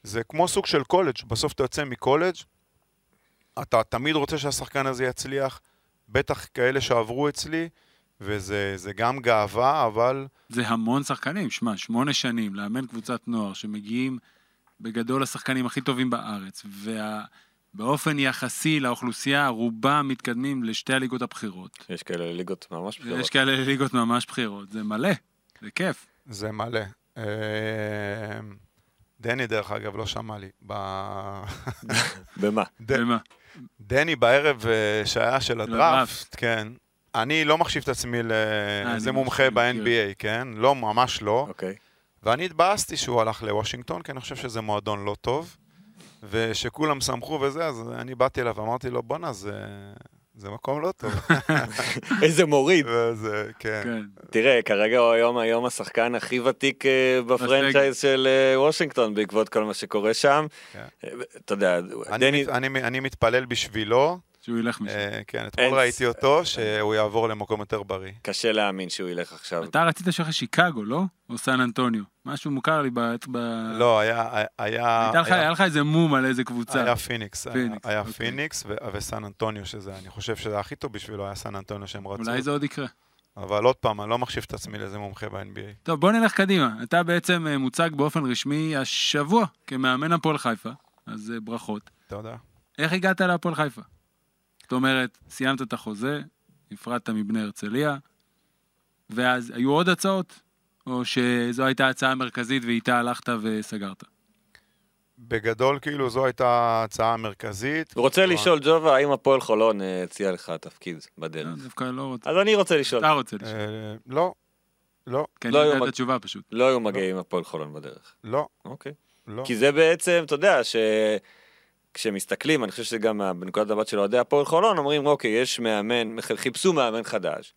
זה כמו סוג של קולג', בסוף אתה יוצא מקולג', אתה תמיד רוצה שהשחקן הזה יצליח, בטח כאלה שעברו אצלי, וזה זה גם גאווה, אבל זה המון שחקנים, שמע, שמונה שנים, לאמן קבוצת נוער שמגיעים בגדול לשחקנים הכי טובים בארץ, ובאופן יחסי לאוכלוסייה, רובם מתקדמים לשתי הליגות הבכירות. יש כאלה ליגות ממש בכירות. יש כאלה ליגות ממש בכירות, זה מלא, זה כיף. זה מלא. אה, דני, דרך אגב, לא שמע לי. במה? ד... ומה? דני בערב אה, שהיה של הדראפט. כן. אני לא מחשיב את עצמי לאיזה אני מומחה מכיר. ב-NBA, כן? לא, ממש לא. אוקיי. ואני התבאסתי שהוא הלך לוושינגטון, כי אני חושב שזה מועדון לא טוב, ושכולם שמחו וזה, אז אני באתי אליו ואמרתי לו, בואנה, זה, זה מקום לא טוב. איזה מוריד. וזה, כן. כן. תראה, כרגע הוא היום, היום השחקן הכי ותיק אה, ב franchise של אה, וושינגטון בעקבות כל מה שקורה שם. כן. אה, אתה יודע, אני, דני, מת- אני, אני מתפלל בשבילו, שהוא ילך משם. אה, כן, אתמול ראיתי אותו, שהוא יעבור למקום יותר בריא. קשה להאמין שהוא ילך עכשיו. אתה רצית שילך לשיקגו, לא? או סן אנטוניו. משהו מוכר לי ב... ב... לא, היה, היה, לך- איזה מום על איזה קבוצה. היה פיניקס, היה- פיניקס, היה אוקיי. פיניקס וסן אנטוניו, שזה, אני חושב שזה הכי טוב בשבילו, היה סן אנטוניו שהם רצו. אולי זה עוד יקרה. אבל עוד פעם, אני לא מחשיב את עצמי לאיזה מומחה ב-NBA. טוב, בוא נלך קדימה. אתה בעצם אה, מוצג באופן רשמי השבוע כמאמן הפועל חיפה, אז אה, ברכות. יודע? איך הגעת להפועל חיפה? זאת אומרת, סיימת את החוזה, נפרדת מבני הרצליה, ואז היו עוד הצעות? או שזו הייתה ההצעה המרכזית ואיתה הלכת וסגרת? בגדול, כאילו, זו הייתה ההצעה המרכזית. רוצה לשאול ג'ובה, האם הפועל חולון אה, הציע לך תפקיד לא, בדרך? דווקא לא רוצה. אז אני רוצה לשאול. אתה רוצה לשאול. אה, לא, לא, כי אני לא יודע את התשובה פשוט. לא היו מגעים עם הפועל חולון בדרך. לא, אוקיי. לא. כי זה בעצם, אתה יודע, ש... כשמסתכלים, אני חושב שזה גם מה- בנקודת המבט של אוהדי הפועל חולון, אומרים, אוקיי, יש מאמן, חיפשו מאמן חדש.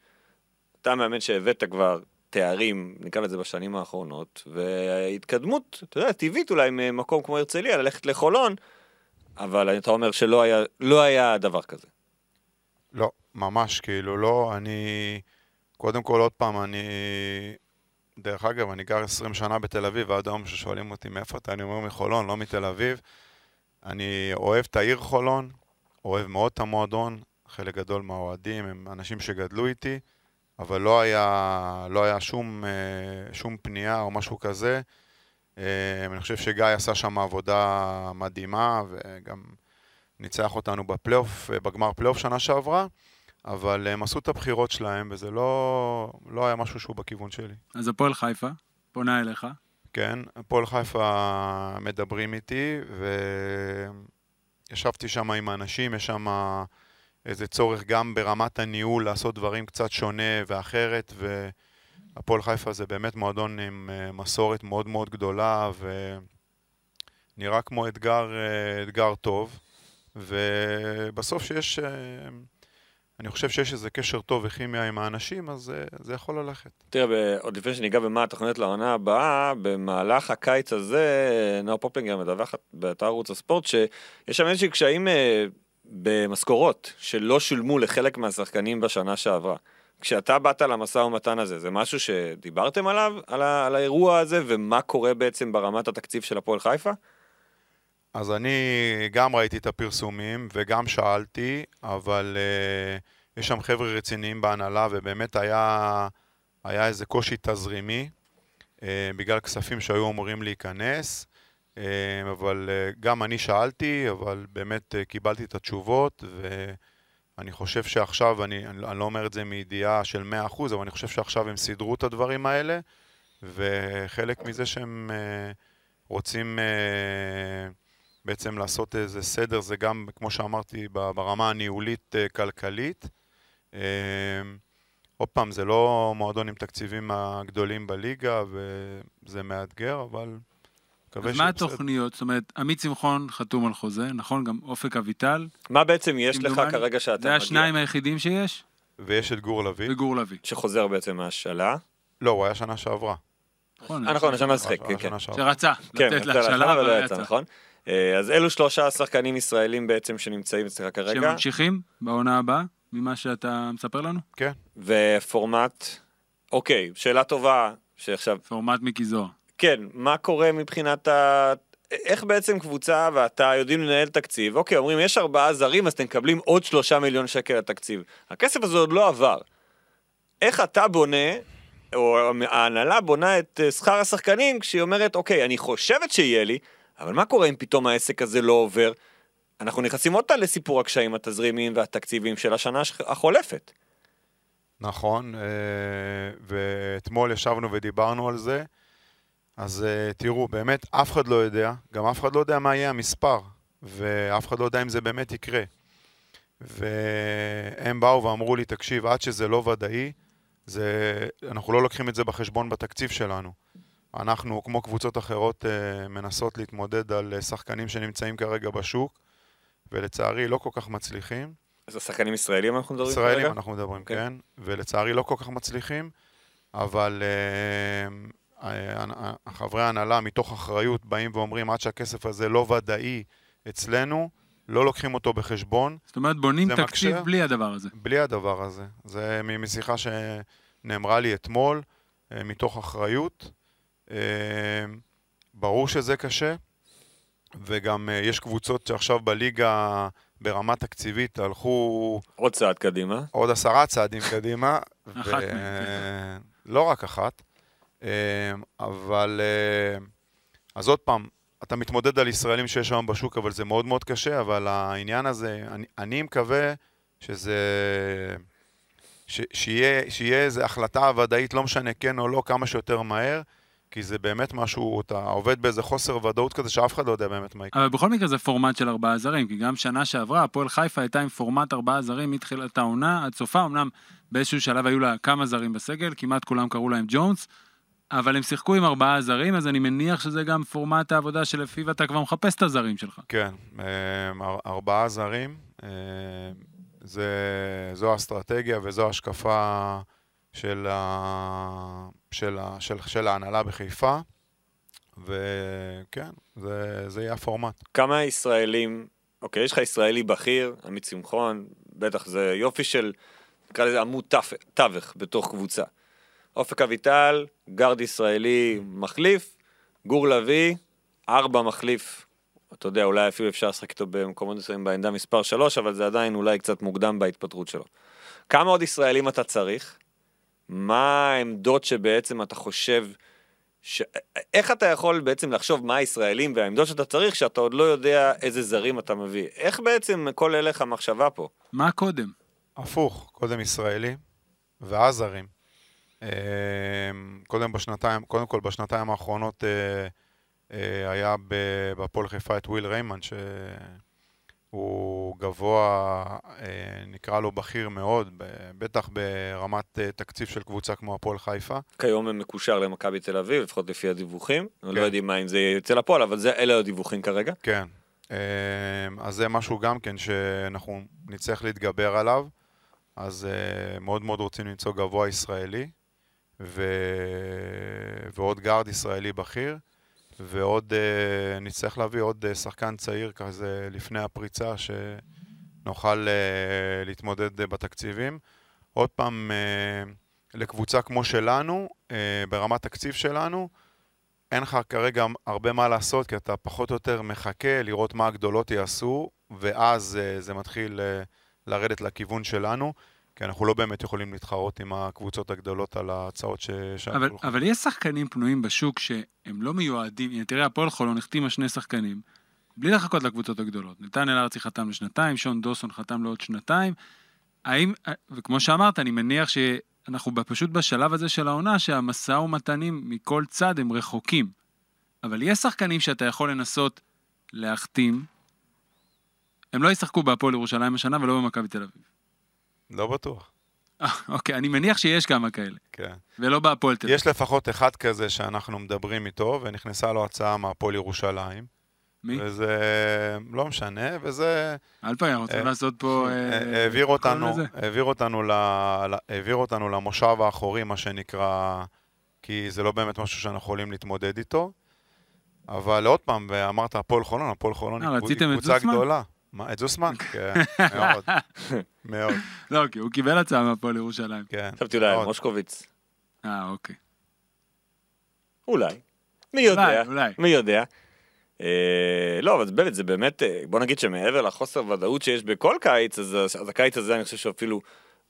אתה מאמן שהבאת כבר תארים, נקרא לזה בשנים האחרונות, וההתקדמות, אתה יודע, טבעית אולי ממקום כמו הרצליה, ללכת לחולון, אבל אתה אומר שלא היה, לא היה דבר כזה. לא, ממש כאילו לא. אני, קודם כל, עוד פעם, אני... דרך אגב, אני גר 20 שנה בתל אביב, ועד היום ששואלים אותי מאיפה אתה, אני אומר מחולון, לא מתל אביב. אני אוהב את העיר חולון, אוהב מאוד את המועדון, חלק גדול מהאוהדים הם אנשים שגדלו איתי, אבל לא היה, לא היה שום, אה, שום פנייה או משהו כזה. אה, אני חושב שגיא עשה שם עבודה מדהימה, וגם ניצח אותנו בפלייאוף, אה, בגמר פלייאוף שנה שעברה, אבל הם עשו את הבחירות שלהם, וזה לא, לא היה משהו שהוא בכיוון שלי. אז הפועל חיפה, פונה אליך. כן, הפועל חיפה מדברים איתי, וישבתי שם עם האנשים, יש שם איזה צורך גם ברמת הניהול לעשות דברים קצת שונה ואחרת, והפועל חיפה זה באמת מועדון עם אה, מסורת מאוד מאוד גדולה, ונראה כמו אתגר, אה, אתגר טוב, ובסוף שיש... אני חושב שיש איזה קשר טוב וכימיה עם האנשים, אז אה, זה יכול ללכת. תראה, עוד לפני שניגע במה התוכניות לעונה הבאה, במהלך הקיץ הזה, נאור פופלינגר מדווחת באתר ערוץ הספורט, שיש שם איזשהם קשיים אה, במשכורות, שלא שולמו לחלק מהשחקנים בשנה שעברה. כשאתה באת למשא ומתן הזה, זה משהו שדיברתם עליו, על, ה- על האירוע הזה, ומה קורה בעצם ברמת התקציב של הפועל חיפה? אז אני גם ראיתי את הפרסומים וגם שאלתי, אבל uh, יש שם חבר'ה רציניים בהנהלה ובאמת היה, היה איזה קושי תזרימי uh, בגלל כספים שהיו אמורים להיכנס, uh, אבל uh, גם אני שאלתי, אבל באמת uh, קיבלתי את התשובות ואני חושב שעכשיו, אני, אני, לא אומר את זה מידיעה של 100%, אבל אני חושב שעכשיו הם סידרו את הדברים האלה וחלק מזה שהם uh, רוצים... בעצם לעשות איזה סדר, זה גם, כמו שאמרתי, ברמה הניהולית-כלכלית. אה, עוד פעם, זה לא מועדון עם תקציבים הגדולים בליגה, וזה מאתגר, אבל מקווה אז מה. התוכניות? זאת אומרת, עמית שמחון חתום על חוזה, נכון? גם אופק אביטל. מה בעצם יש לך כרגע שאתה זה מגיע, השניים היחידים שיש, ויש את גור לביא. וגור לביא. שחוזר בעצם מהשאלה? לא, הוא היה שנה שעברה. נכון, אה, נכון, השנה לשחק, הוא כן, היה כן. שנה שעברה. שרצה כן, לתת רצה להשאלה, להתחלה אבל ולא לא יצא, יצא. נכון? אה, אז אלו שלושה שחקנים ישראלים בעצם שנמצאים אצלך כרגע, שממשיכים בעונה הבאה, ממה שאתה מספר לנו? כן. ופורמט, אוקיי, שאלה טובה, שעכשיו, פורמט מיקי זוהר. כן, מה קורה מבחינת ה... איך בעצם קבוצה ואתה יודעים לנהל תקציב, אוקיי, אומרים יש ארבעה זרים אז אתם מקבלים עוד שלושה מיליון שקל לתקציב. הכסף הזה עוד לא עבר. איך אתה בונה, או ההנהלה בונה את אה, שכר השחקנים כשהיא אומרת, אוקיי, אני חושבת שיהיה לי, אבל מה קורה אם פתאום העסק הזה לא עובר? אנחנו נכנסים עוד פעם לסיפור הקשיים התזרימיים והתקציביים של השנה הש- החולפת. נכון, אה, ואתמול ישבנו ודיברנו על זה. אז אה, תראו, באמת אף אחד לא יודע, גם אף אחד לא יודע מה יהיה המספר, ואף אחד לא יודע אם זה באמת יקרה. והם באו ואמרו לי, תקשיב, עד שזה לא ודאי, זה... אנחנו לא לוקחים את זה בחשבון בתקציב שלנו. אנחנו, כמו קבוצות אחרות, אה, מנסות להתמודד על אה, שחקנים שנמצאים כרגע בשוק, ולצערי לא כל כך מצליחים. אז השחקנים ישראלים אנחנו מדברים ישראלים כרגע? אנחנו מדברים, כן. כן, ולצערי לא כל כך מצליחים, אבל אה, חברי ההנהלה מתוך אחריות באים ואומרים עד שהכסף הזה לא ודאי אצלנו, לא לוקחים אותו בחשבון, זאת אומרת, בונים תקציב מקשה? בלי הדבר הזה. בלי הדבר הזה. זה משיחה שנאמרה לי אתמול, מתוך אחריות. אה, ברור שזה קשה, וגם אה, יש קבוצות שעכשיו בליגה ברמה תקציבית הלכו עוד צעד קדימה. עוד עשרה צעדים קדימה. אחת מהן, כן. לא רק אחת, אה, אבל... אה, אז עוד פעם, אתה מתמודד על ישראלים שיש היום בשוק, אבל זה מאוד מאוד קשה, אבל העניין הזה, אני, אני מקווה שזה... ש, שיהיה, שיהיה איזו החלטה ודאית, לא משנה כן או לא, כמה שיותר מהר, כי זה באמת משהו, אתה עובד באיזה חוסר ודאות כזה שאף אחד לא יודע באמת מה יקרה. אבל בכל מקרה זה פורמט של ארבעה זרים, כי גם שנה שעברה, הפועל חיפה הייתה עם פורמט ארבעה זרים מתחילת העונה עד סופה, אמנם באיזשהו שלב היו לה כמה זרים בסגל, כמעט כולם קראו להם ג'ונס, אבל הם שיחקו עם ארבעה זרים, אז אני מניח שזה גם פורמט העבודה שלפיו אתה כבר מחפש את הזרים שלך. כן, אר- ארבעה זרים, אה, זה, זו האסטרטגיה וזו ההשקפה של, ה, של, ה, של, של ההנהלה בחיפה, וכן, זה, זה יהיה הפורמט. כמה ישראלים, אוקיי, יש לך ישראלי בכיר, עמית שמחון, בטח זה יופי של, נקרא לזה עמוד תווך בתוך קבוצה. אופק אביטל, גארד ישראלי מחליף, גור לביא, ארבע מחליף. אתה יודע, אולי אפילו אפשר לשחק איתו במקומות מסוימים בעמדה מספר 3, אבל זה עדיין אולי קצת מוקדם בהתפטרות שלו. כמה עוד ישראלים אתה צריך? מה העמדות שבעצם אתה חושב ש... איך אתה יכול בעצם לחשוב מה הישראלים והעמדות שאתה צריך, שאתה עוד לא יודע איזה זרים אתה מביא? איך בעצם כל הלך המחשבה פה? מה קודם? הפוך, קודם ישראלי, ואז זרים. אה, קודם בשנתיים, קודם כל בשנתיים האחרונות אה, אה, היה ב- בהפועל חיפה את וויל ריימן, שהוא גבוה, אה, נקרא לו בכיר מאוד, בטח ברמת אה, תקציב של קבוצה כמו הפועל חיפה. כיום הם מקושר למכבי תל אביב, לפחות לפי הדיווחים. כן. לא כן. יודעים מה אם זה יוצא לפועל, אבל זה, אלה הדיווחים כרגע. כן. אה, אז זה משהו גם כן שאנחנו נצטרך להתגבר עליו. אז אה, מאוד מאוד רוצים למצוא גבוה ישראלי, ו... ועוד גארד ישראלי בכיר, ועוד, אה, נצטרך להביא עוד אה, שחקן צעיר כזה לפני הפריצה, שנוכל אה, להתמודד אה, בתקציבים. עוד פעם, אה, לקבוצה כמו שלנו, אה, ברמת תקציב שלנו, אין לך כרגע הרבה מה לעשות, כי אתה פחות או יותר מחכה לראות מה הגדולות יעשו, ואז אה, זה מתחיל אה, לרדת לכיוון שלנו, כי אנחנו לא באמת יכולים להתחרות עם הקבוצות הגדולות על ההצעות ש... אבל. אבל יש שחקנים פנויים בשוק שהם לא מיועדים, הנה תראה, הפועל חולון החתימה שני שחקנים, בלי לחכות לקבוצות הגדולות. נתנאל ארצי חתם לשנתיים, שון דוסון חתם לעוד שנתיים. האם, וכמו שאמרת, אני מניח שאנחנו פשוט בשלב הזה של העונה, שהמשא ומתנים מכל צד הם רחוקים. אבל יש שחקנים שאתה יכול לנסות להחתים, הם לא ישחקו בהפועל ירושלים השנה ולא במכבי תל אביב. לא בטוח, אה, אוקיי, אני מניח שיש כמה כאלה, כן. ולא בהפועל תל אביב. יש לפחות אחד כזה שאנחנו מדברים איתו, ונכנסה לו הצעה מהפועל ירושלים. מי? וזה לא משנה, וזה אלפאי, רוצים אה, לעשות פה... אה, העביר אותנו? העביר אותנו, ל- העביר אותנו למושב האחורי, מה שנקרא, כי זה לא באמת משהו שאנחנו יכולים להתמודד איתו. אבל עוד פעם, ואמרת הפועל חולון, הפועל חולון היא קבוצה? גדולה. מה, את זוסמן? כן, מאוד, מאוד, לא, כי הוא קיבל הצעה מהפועל ירושלים. כן. חשבתי אולי על. מושקוביץ. אה, אוקיי. אולי. מי יודע? אולי, אולי. מי יודע? אה, לא, אבל באמת, זה באמת, אה, בוא נגיד שמעבר לחוסר ודאות שיש בכל קיץ, אז, אז הקיץ הזה אני חושב שאפילו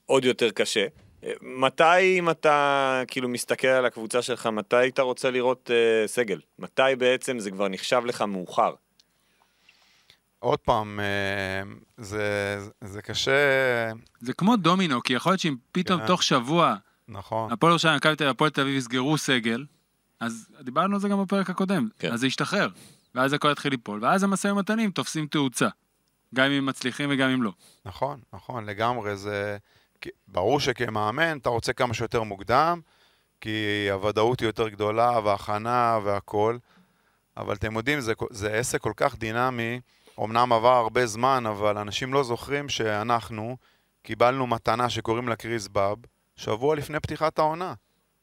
עוד יותר קשה. אה, מתי, אם אתה כאילו מסתכל על הקבוצה שלך, מתי אתה רוצה לראות אה, סגל? מתי בעצם זה כבר נחשב לך מאוחר? עוד פעם, אה, זה, זה קשה, זה כמו דומינו, כי יכול להיות שאם פתאום כן. תוך שבוע נכון, הפועל ירושלים, מכבי תל אביב, הפועל תל אביב יסגרו סגל, אז דיברנו על זה גם בפרק הקודם, כן. אז זה ישתחרר, ואז הכל יתחיל ליפול, ואז המשאים ומתנים תופסים תאוצה, גם אם מצליחים וגם אם לא. נכון, נכון, לגמרי, זה... כי- ברור שכמאמן אתה רוצה כמה שיותר מוקדם, כי הוודאות היא יותר גדולה, וההכנה והכל. אבל אתם יודעים, זה, זה עסק כל כך דינמי, אמנם עבר הרבה זמן, אבל אנשים לא זוכרים שאנחנו קיבלנו מתנה שקוראים לה קריס באב, שבוע לפני פתיחת העונה.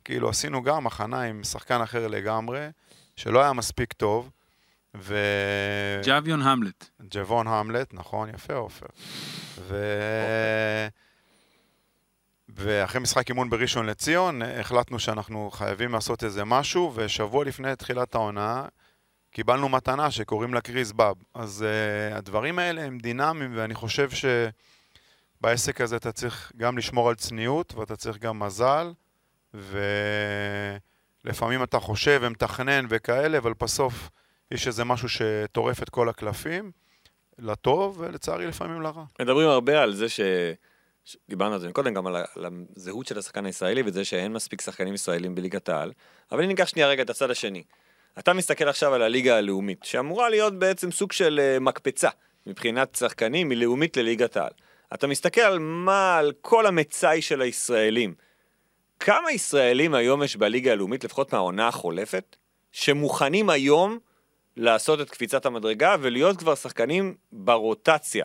כאילו עשינו גם הכנה עם שחקן אחר לגמרי, שלא היה מספיק טוב, ו... ג'אביון המלט. ג'וון המלט, נכון, יפה עופר. ו... ואחרי משחק אימון בראשון לציון, החלטנו שאנחנו חייבים לעשות איזה משהו, ושבוע לפני תחילת העונה, קיבלנו מתנה שקוראים לה קריס באב. אז uh, הדברים האלה הם דינמיים, ואני חושב שבעסק הזה אתה צריך גם לשמור על צניעות, ואתה צריך גם מזל, ולפעמים אתה חושב ומתכנן וכאלה, אבל בסוף יש איזה משהו שטורף את כל הקלפים, לטוב, ולצערי לפעמים לרע. מדברים הרבה על זה ש... דיברנו על זה קודם גם על, על הזהות של השחקן הישראלי וזה שאין מספיק שחקנים ישראלים בליגת העל. אבל אני ניקח שנייה רגע את הצד השני. אתה מסתכל עכשיו על הליגה הלאומית, שאמורה להיות בעצם סוג של uh, מקפצה מבחינת שחקנים מלאומית לליגת העל. אתה מסתכל על מה, על כל המצאי של הישראלים. כמה ישראלים היום יש בליגה הלאומית, לפחות מהעונה החולפת, שמוכנים היום לעשות את קפיצת המדרגה ולהיות כבר שחקנים ברוטציה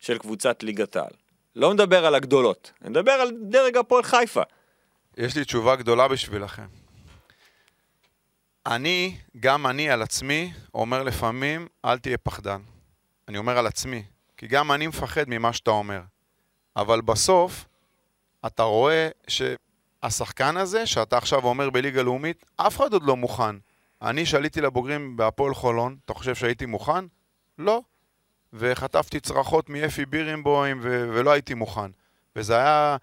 של קבוצת ליגת העל? לא מדבר על הגדולות, אני מדבר על דרג הפועל חיפה. יש לי תשובה גדולה בשבילכם. אני, גם אני על עצמי, אומר לפעמים, אל תהיה פחדן. אני אומר על עצמי, כי גם אני מפחד ממה שאתה אומר. אבל בסוף, אתה רואה שהשחקן הזה, שאתה עכשיו אומר בליגה לאומית, אף אחד עוד לא מוכן. אני, שעליתי לבוגרים בהפועל חולון, אתה חושב שהייתי מוכן? לא. וחטפתי צרחות מאפי בירנבוים ו- ולא הייתי מוכן. וזה היה,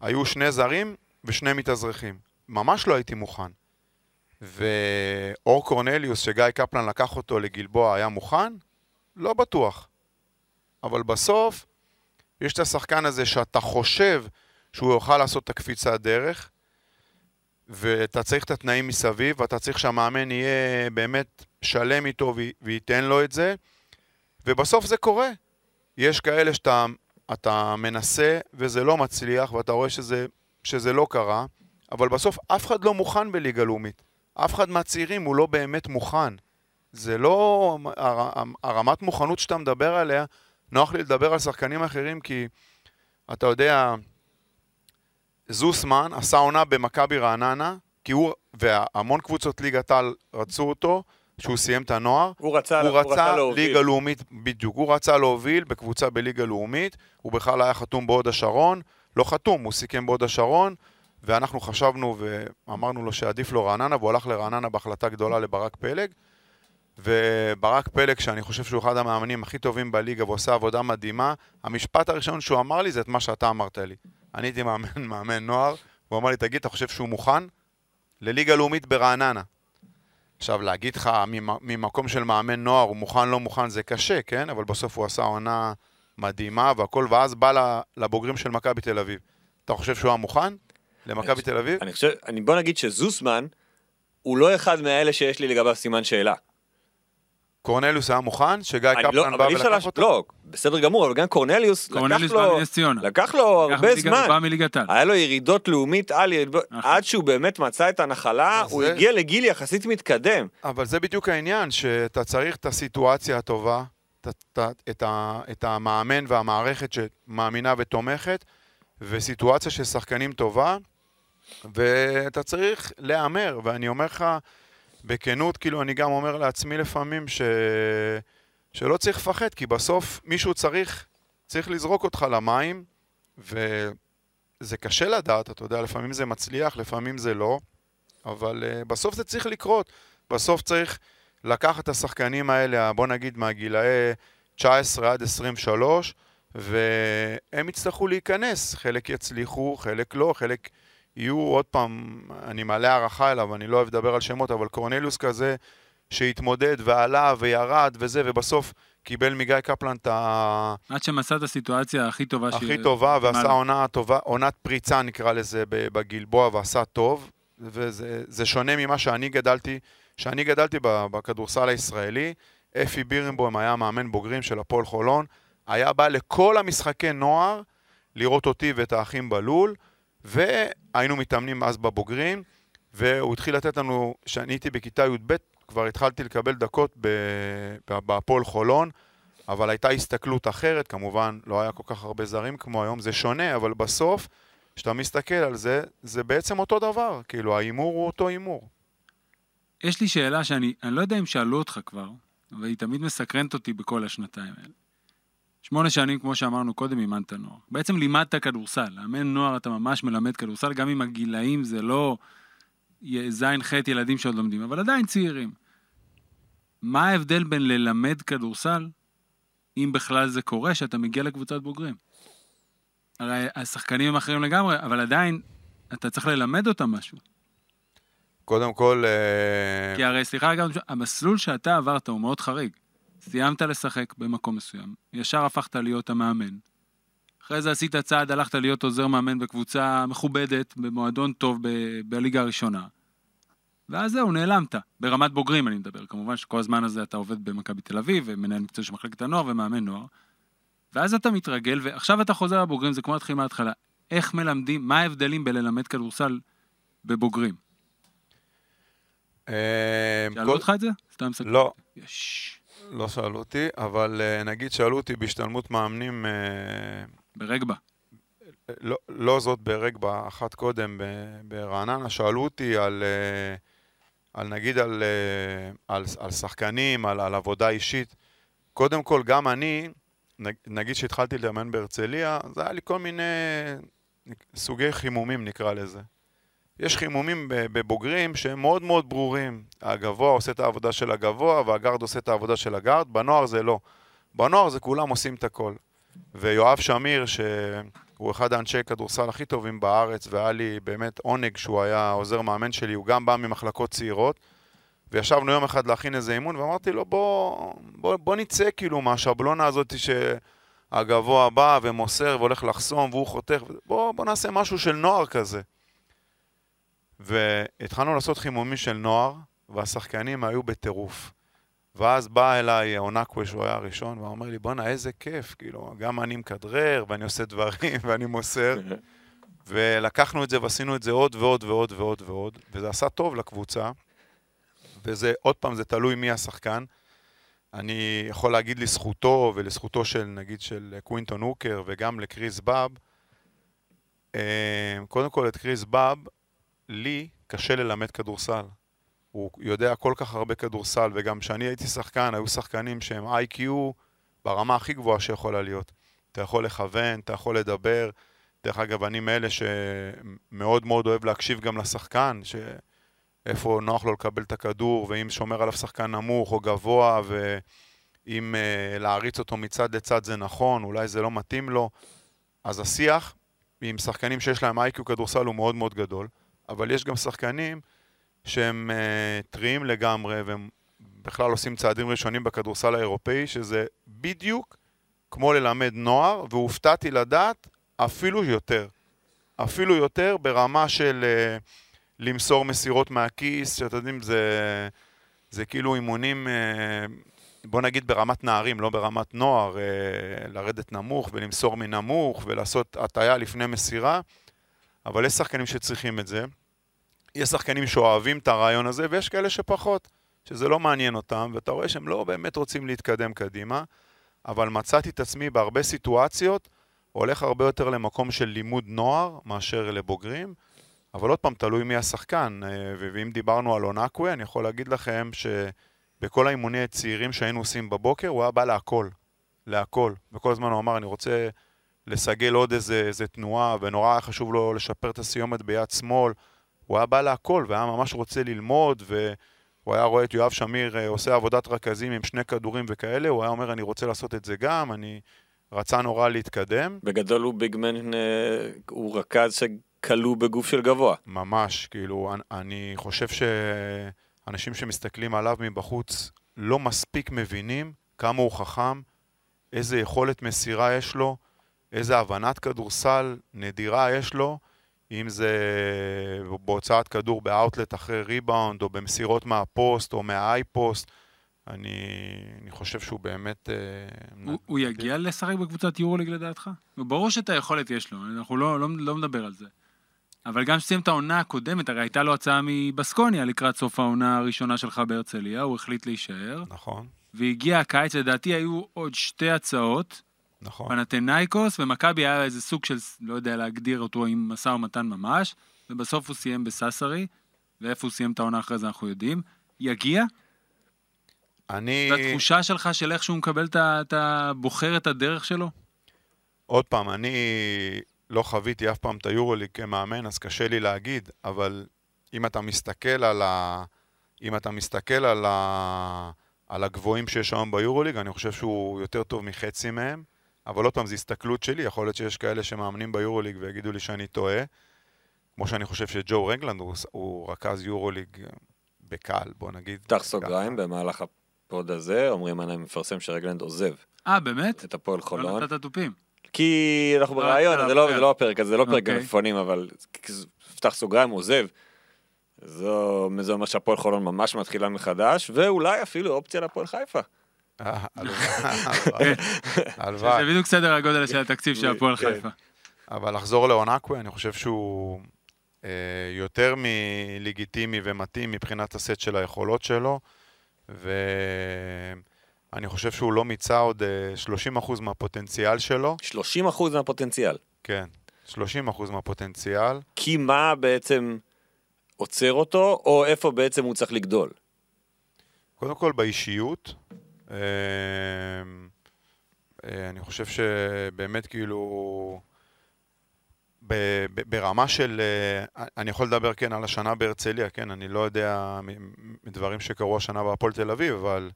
היו שני זרים ושני מתאזרחים. ממש לא הייתי מוכן. ואור קורנליוס, שגיא קפלן לקח אותו לגלבוע, היה מוכן? לא בטוח. אבל בסוף, יש את השחקן הזה שאתה חושב שהוא יוכל לעשות את הקפיצת דרך, ואתה צריך את התנאים מסביב, ואתה צריך שהמאמן יהיה באמת שלם איתו וייתן לו את זה, ובסוף זה קורה. יש כאלה שאתה אתה מנסה וזה לא מצליח, ואתה רואה שזה, שזה לא קרה, אבל בסוף אף אחד לא מוכן בליגה לאומית. אף אחד מהצעירים הוא לא באמת מוכן. זה לא... הר, הרמת מוכנות שאתה מדבר עליה, נוח לי לדבר על שחקנים אחרים כי אתה יודע, זוסמן עשה עונה במכבי רעננה, כי הוא, והמון קבוצות ליגת העל רצו אותו, שהוא סיים את הנוער. הוא רצה, הוא הוא רצה להוביל. ליגה לאומית, בדיוק, הוא רצה להוביל בקבוצה בליגה לאומית, הוא בכלל היה חתום בהוד השרון, לא חתום, הוא סיכם בהוד השרון, ואנחנו חשבנו ואמרנו לו שעדיף לו רעננה, והוא הלך לרעננה בהחלטה גדולה לברק פלג. וברק פלג, שאני חושב שהוא אחד המאמנים הכי טובים בליגה ועושה עבודה מדהימה, המשפט הראשון שהוא אמר לי זה את מה שאתה אמרת לי. אני הייתי מאמן, מאמן נוער, הוא אמר לי, תגיד, אתה חושב שהוא מוכן? לליגה לאומית ברעננה. עכשיו, להגיד לך ממקום של מאמן נוער, הוא מוכן, לא מוכן, זה קשה, כן? אבל בסוף הוא עשה עונה מדהימה והכל, ואז בא לבוגרים של מכבי תל אביב. אתה חושב שהוא היה מוכן למכבי תל אביב? אני חושב, אני, בוא נגיד שזוסמן הוא לא אחד מאלה שיש לי לגביו סימן שאלה. קורנליוס היה מוכן? שגיא אני קפלן לא, בא ולקח לש... אותו? לא, בסדר גמור, אבל גם קורנליוס, קורנליוס לקח לו. לקח לו לקח הרבה זמן. הוא בא מליגת העל. היה לו ירידות לאומית על נכון. עד שהוא באמת מצא את הנחלה, הוא זה- הגיע לגיל יחסית מתקדם. אבל זה בדיוק העניין, שאתה צריך את הסיטואציה הטובה, את, את, את, ה- את המאמן והמערכת שמאמינה ותומכת, וסיטואציה של שחקנים טובה, ואתה צריך להמר, ואני אומר לך בכנות, כאילו אני גם אומר לעצמי לפעמים ש... שלא צריך לפחד, כי בסוף מישהו צריך, צריך לזרוק אותך למים, וזה קשה לדעת, אתה יודע, לפעמים זה מצליח, לפעמים זה לא, אבל uh, בסוף זה צריך לקרות. בסוף צריך לקחת את השחקנים האלה, בוא נגיד מהגילאי 19 עד 23, והם יצטרכו להיכנס. חלק יצליחו, חלק לא, חלק יהיו, עוד פעם, אני מלא הערכה אליו, אני לא אוהב לדבר על שמות, אבל קורנליוס כזה שהתמודד ועלה וירד וזה, ובסוף קיבל מגיא קפלן את ה... עד שמצא את הסיטואציה הכי טובה ש- הכי טובה, ועשה עונה טובה, עונת פריצה נקרא לזה בגלבוע, ועשה טוב, וזה זה שונה ממה שאני גדלתי, שאני גדלתי בכדורסל הישראלי. אפי בירנבוים היה מאמן בוגרים של הפועל חולון, היה בא לכל המשחקי נוער לראות אותי ואת האחים בלול, והיינו מתאמנים אז בבוגרים, והוא התחיל לתת לנו, כשאני הייתי בכיתה י"ב, כבר התחלתי לקבל דקות בהפועל חולון, אבל הייתה הסתכלות אחרת, כמובן לא היה כל כך הרבה זרים כמו היום, זה שונה, אבל בסוף, כשאתה מסתכל על זה, זה בעצם אותו דבר, כאילו ההימור הוא אותו הימור. יש לי שאלה שאני אני לא יודע אם שאלו אותך כבר, אבל היא תמיד מסקרנת אותי בכל השנתיים האלה. שמונה שנים, כמו שאמרנו קודם, אימנת נוער. בעצם לימדת כדורסל. לאמן נוער אתה ממש מלמד כדורסל, גם אם הגילאים זה לא זין ח' ילדים שעוד לומדים, אבל עדיין צעירים. מה ההבדל בין ללמד כדורסל, אם בכלל זה קורה, שאתה מגיע לקבוצת בוגרים? הרי השחקנים הם אחרים לגמרי, אבל עדיין אתה צריך ללמד אותם משהו. קודם כל, אה, כי הרי, סליחה, גם המסלול שאתה עברת הוא מאוד חריג. סיימת לשחק במקום מסוים, ישר הפכת להיות המאמן. אחרי זה עשית צעד, הלכת להיות עוזר מאמן בקבוצה מכובדת, במועדון טוב ב- בליגה הראשונה. ואז זהו, נעלמת. ברמת בוגרים אני מדבר. כמובן שכל הזמן הזה אתה עובד במכבי תל אביב, ומנהל מקצוע של מחלקת הנוער ומאמן נוער. ואז אתה מתרגל, ועכשיו אתה חוזר לבוגרים, זה כמו להתחיל מההתחלה. איך מלמדים, מה ההבדלים בללמד כדורסל בבוגרים? אה, שאלו אותך את זה? סתם סתם. לא, יש. לא שאלו אותי, אבל אה, נגיד שאלו אותי בהשתלמות מאמנים, אה, ברגבה. לא, לא זאת ברגבה, אחת קודם ברעננה, שאלו אותי על, אה, על נגיד על, אה, על, על שחקנים, על, על עבודה אישית. קודם כל, גם אני, נג- נגיד שהתחלתי לאמן בהרצליה, זה היה לי כל מיני סוגי חימומים נקרא לזה. יש חימומים בבוגרים שהם מאוד מאוד ברורים. הגבוה עושה את העבודה של הגבוה והגארד עושה את העבודה של הגארד, בנוער זה לא. בנוער זה כולם עושים את הכל. ויואב שמיר, שהוא אחד האנשי כדורסל הכי טובים בארץ, והיה לי באמת עונג שהוא היה עוזר מאמן שלי, הוא גם בא ממחלקות צעירות. וישבנו יום אחד להכין איזה אימון, ואמרתי לו, בוא, בוא, בוא נצא כאילו מהשבלונה הזאת שהגבוה בא ומוסר והולך לחסום והוא חותך, בוא, בוא נעשה משהו של נוער כזה. והתחלנו לעשות חימומים של נוער, והשחקנים היו בטירוף. ואז בא אליי אונקווה, שהוא היה הראשון, ואומר לי, בואנה, איזה כיף, כאילו, גם אני מכדרר, ואני עושה דברים, ואני מוסר. ולקחנו את זה ועשינו את זה עוד ועוד ועוד ועוד ועוד, וזה עשה טוב לקבוצה. וזה, עוד פעם, זה תלוי מי השחקן. אני יכול להגיד לזכותו ולזכותו של, נגיד, של קווינטון הוקר וגם לקריס באב. אה, קודם כל, את קריס באב, לי קשה ללמד כדורסל. הוא יודע כל כך הרבה כדורסל, וגם כשאני הייתי שחקן, היו שחקנים שהם איי-קיו ברמה הכי גבוהה שיכולה להיות. אתה יכול לכוון, אתה יכול לדבר. דרך אגב, אני מאלה שמאוד מאוד אוהב להקשיב גם לשחקן, שאיפה נוח לו לקבל את הכדור, ואם שומר עליו שחקן נמוך או גבוה, ואם uh, להריץ אותו מצד לצד זה נכון, אולי זה לא מתאים לו. אז השיח עם שחקנים שיש להם איי-קיו כדורסל הוא מאוד מאוד גדול, אבל יש גם שחקנים שהם uh, טריים לגמרי, והם בכלל עושים צעדים ראשונים בכדורסל האירופאי, שזה בדיוק כמו ללמד נוער, והופתעתי לדעת אפילו יותר. אפילו יותר ברמה של uh, למסור מסירות מהכיס, שאתם יודעים, זה, זה כאילו אימונים, uh, בוא נגיד ברמת נערים, לא ברמת נוער, לרדת נמוך ולמסור מנמוך ולעשות הטיה לפני מסירה, אבל יש שחקנים שצריכים את זה. יש שחקנים שאוהבים את הרעיון הזה, ויש כאלה שפחות, שזה לא מעניין אותם, ואתה רואה שהם לא באמת רוצים להתקדם קדימה, אבל מצאתי את עצמי בהרבה סיטואציות, הולך הרבה יותר למקום של לימוד נוער מאשר לבוגרים, אבל עוד פעם, תלוי מי השחקן. ואם דיברנו על אונקווה, אני יכול להגיד לכם שבכל האימוני הצעירים שהיינו עושים בבוקר, הוא היה בא להכל. להכל. וכל הזמן הוא אמר, אני רוצה לסגל עוד איזה, איזה תנועה, ונורא היה חשוב לו לשפר את הסיומת ביד שמאל. הוא היה בא להכל, והיה ממש רוצה ללמוד, והוא היה רואה את יואב שמיר עושה עבודת רכזים עם שני כדורים וכאלה, הוא היה אומר, אני רוצה לעשות את זה גם, אני... רצה נורא להתקדם. בגדול הוא ביגמן, הוא רכז שכלוא בגוף של גבוה. ממש, כאילו, אני חושב שאנשים שמסתכלים עליו מבחוץ לא מספיק מבינים כמה הוא חכם, איזה יכולת מסירה יש לו, איזה הבנת כדורסל נדירה יש לו, אם זה בהוצאת כדור באאוטלט אחרי ריבאונד, או במסירות מהפוסט, או מהאייפוסט. אני, אני חושב שהוא באמת... הוא, הוא יגיע לשחק בקבוצת יורוליג לדעתך? ברור שאת היכולת יש לו, אנחנו לא, לא, לא מדבר על זה. אבל גם כשסיים את העונה הקודמת, הרי הייתה לו הצעה מבסקוניה לקראת סוף העונה הראשונה שלך בהרצליה, הוא החליט להישאר, נכון, והגיע הקיץ, לדעתי היו עוד שתי הצעות, נכון. פנתנייקוס, ומכבי היה איזה סוג של, לא יודע להגדיר אותו עם משא ומתן ממש, ובסוף הוא סיים בססרי, ואיפה הוא סיים את העונה אחרי זה אנחנו יודעים. יגיע? אני... זו התחושה שלך של איך שהוא מקבל את ה... אתה בוחר את הדרך שלו? עוד פעם, אני לא חוויתי אף פעם את היורוליג כמאמן, אז קשה לי להגיד, אבל אם אתה מסתכל על ה... אם אתה מסתכל על, ה... על הגבוהים שיש היום ביורוליג, אני חושב שהוא יותר טוב מחצי מהם, אבל עוד פעם, זו הסתכלות שלי, יכול להיות שיש כאלה שמאמנים ביורוליג ויגידו לי שאני טועה, כמו שאני חושב שג'ו רגלנד הוא, הוא רכז יורוליג בקהל, בוא נגיד. פתח סוגריים במהלך הפוד הזה, אומרים אני מפרסם שרגלנד עוזב אה, באמת? את הפועל לא חולון. נתת תופים. כי אנחנו לא, ברעיון, אתה זה לא. זה לא הפרק הזה, זה לא פרק אוקיי. מלפפונים, אבל פתח סוגריים, עוזב. זה אומר שהפועל חולון ממש מתחילה מחדש, ואולי אפילו אופציה להפועל חיפה. אה, הלוואי. זה בדיוק סדר הגודל של התקציב של הפועל כן. חיפה. אבל לחזור לאונקווה, אני חושב שהוא אה, יותר מלגיטימי ומתאים מבחינת הסט של היכולות שלו, ואני חושב שהוא לא מיצה עוד אה, 30% מהפוטנציאל שלו, 30% מהפוטנציאל. כן, 30% מהפוטנציאל. כי מה בעצם עוצר אותו, או איפה בעצם הוא צריך לגדול? קודם כל באישיות, אה, אה, אני חושב שבאמת כאילו, ברמה של, אה, אני יכול לדבר כן על השנה בהרצליה, כן, אני לא יודע מדברים שקרו השנה בהפועל תל אביב, אבל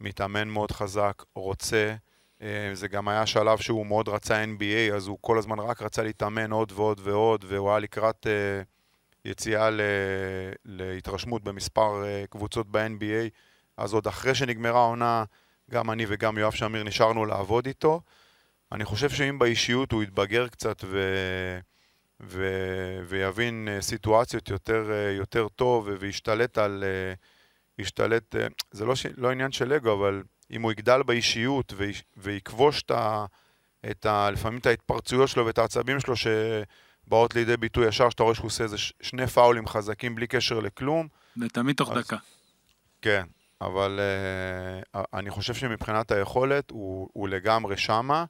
מתאמן מאוד חזק, רוצה, אה, זה גם היה שלב שהוא מאוד רצה NBA, אז הוא כל הזמן רק רצה להתאמן עוד ועוד ועוד, והוא היה לקראת אה, יציאה להתרשמות במספר אה, קבוצות ב-NBA, אז עוד אחרי שנגמרה העונה, גם אני וגם יואב שמיר נשארנו לעבוד איתו. אני חושב שאם באישיות הוא יתבגר קצת ו... ו... ויבין אה, סיטואציות יותר, אה, יותר טוב ו- וישתלט על... אה, ישתלט, זה לא, ש... לא עניין של אגו, אבל אם הוא יגדל באישיות ויש... ויכבוש את, ה... את ה... לפעמים את ההתפרצויות שלו ואת העצבים שלו שבאות לידי ביטוי ישר, שאתה רואה שהוא עושה איזה שני פאולים חזקים בלי קשר לכלום, ותמיד תוך אז- דקה. כן, אבל uh, אני חושב שמבחינת היכולת הוא, הוא לגמרי שמה,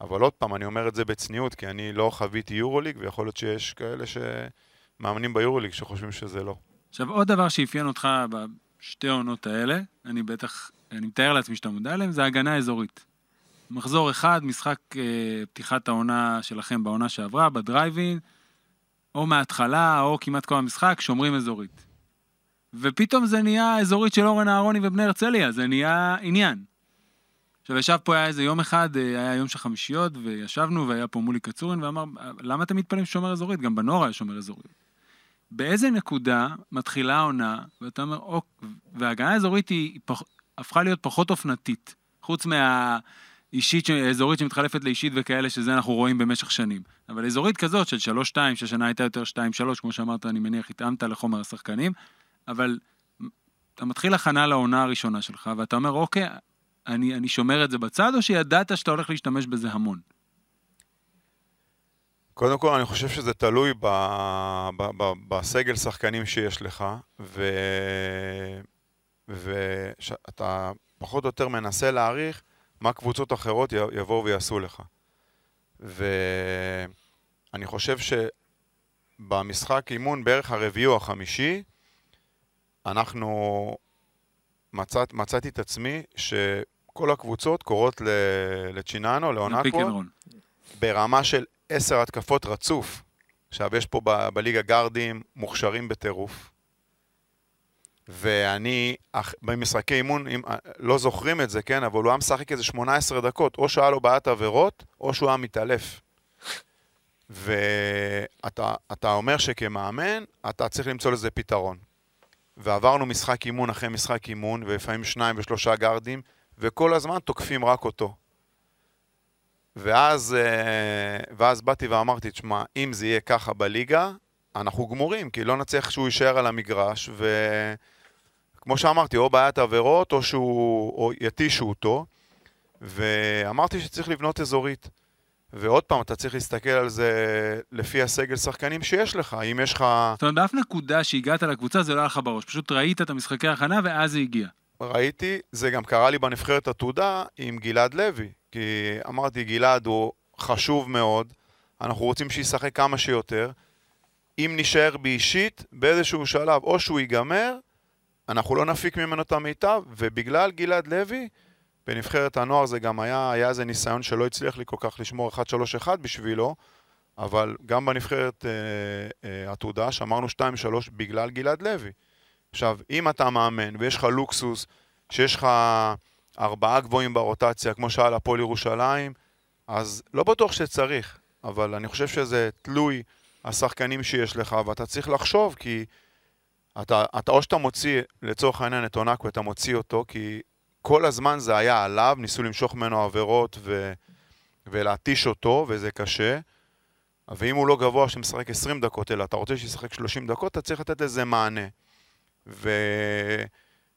אבל עוד פעם, אני אומר את זה בצניעות, כי אני לא חוויתי יורוליג, ויכול להיות שיש כאלה שמאמנים ביורוליג שחושבים שזה לא. עכשיו, עוד דבר שאפיין אותך בשתי העונות האלה, אני בטח, אני מתאר לעצמי שאתה מודע אליהם, זה הגנה אזורית. מחזור אחד, משחק אה, פתיחת העונה שלכם בעונה שעברה, בדרייבין, או מההתחלה, או כמעט כל המשחק, שומרים אזורית. ופתאום זה נהיה אזורית של אורן אהרוני ובני הרצליה, זה נהיה עניין. עכשיו, ישב פה, היה איזה יום אחד, אה, היה יום של חמישיות, וישבנו, והיה פה מולי קצורין, ואמר, למה אתם מתפלאים שומר אזורית? גם בנוער היה שומר אזורית. באיזה נקודה מתחילה העונה, ואתה אומר, אוק, וההגנה האזורית היא, היא פח, הפכה להיות פחות אופנתית, חוץ מהאישית, ש- אזורית שמתחלפת לאישית וכאלה, שזה אנחנו רואים במשך שנים. אבל אזורית כזאת של 3-2, שהשנה הייתה יותר 2-3, כמו שאמרת, אני מניח, התאמת לחומר השחקנים, אבל אתה מתחיל הכנה לעונה הראשונה שלך, ואתה אומר, אוקיי, אני, אני שומר את זה בצד, או שידעת שאתה הולך להשתמש בזה המון? קודם כל, אני חושב שזה תלוי ב, ב, ב, בסגל שחקנים שיש לך, ו... ושאתה פחות או יותר מנסה להעריך מה קבוצות אחרות יבואו ויעשו לך. ואני חושב שבמשחק אימון בערך הרביעי או החמישי, אנחנו... מצאת, מצאתי את עצמי שכל הקבוצות קוראות לצ'יננו, לאונקו. ברמה של עשר התקפות רצוף. עכשיו, יש פה ב- בליגה גארדים מוכשרים בטירוף. ואני, אח- במשחקי אימון, אם, לא זוכרים את זה, כן, אבל הוא היה משחק איזה 18 דקות, או שהיה לו בעיית עבירות, או שהוא היה מתעלף. ואתה אתה אומר שכמאמן, אתה צריך למצוא לזה פתרון. ועברנו משחק אימון אחרי משחק אימון, ולפעמים שניים ושלושה גארדים, וכל הזמן תוקפים רק אותו. ואז, אה, ואז באתי ואמרתי, תשמע, אם זה יהיה ככה בליגה, אנחנו גמורים, כי לא נצליח שהוא יישאר על המגרש, וכמו שאמרתי, או בעיית עבירות, או שהוא, או יתישו אותו, ואמרתי שצריך לבנות אזורית. ועוד פעם, אתה צריך להסתכל על זה לפי הסגל שחקנים שיש לך. אם יש לך... זאת אומרת, באף נקודה שהגעת לקבוצה זה לא היה לך בראש, פשוט ראית את המשחקי ההכנה ואז זה הגיע. ראיתי, זה גם קרה לי בנבחרת עתודה עם גלעד לוי. כי אמרתי, גלעד הוא חשוב מאוד, אנחנו רוצים שישחק כמה שיותר. אם נישאר באישית, באיזשהו שלב, או שהוא ייגמר, אנחנו לא נפיק ממנו את המיטב, ובגלל גלעד לוי, בנבחרת הנוער זה גם היה, היה איזה ניסיון שלא הצליח לי כל כך לשמור 1-3-1 בשבילו, אבל גם בנבחרת אה, אה, עתודה שמרנו 2-3 בגלל גלעד לוי. עכשיו, אם אתה מאמן ויש לך לוקסוס, שיש לך ארבעה גבוהים ברוטציה, כמו שהיה לפועל ירושלים, אז לא בטוח שצריך, אבל אני חושב שזה תלוי השחקנים שיש לך, ואתה צריך לחשוב, כי אתה, אתה או שאתה מוציא, לצורך העניין, את אונקו, אתה מוציא אותו, כי כל הזמן זה היה עליו, ניסו למשוך ממנו עבירות ו, ולהתיש אותו, וזה קשה. ואם הוא לא גבוה שמשחק 20 דקות, אלא אתה רוצה שישחק 30 דקות, אתה צריך לתת לזה מענה. ו...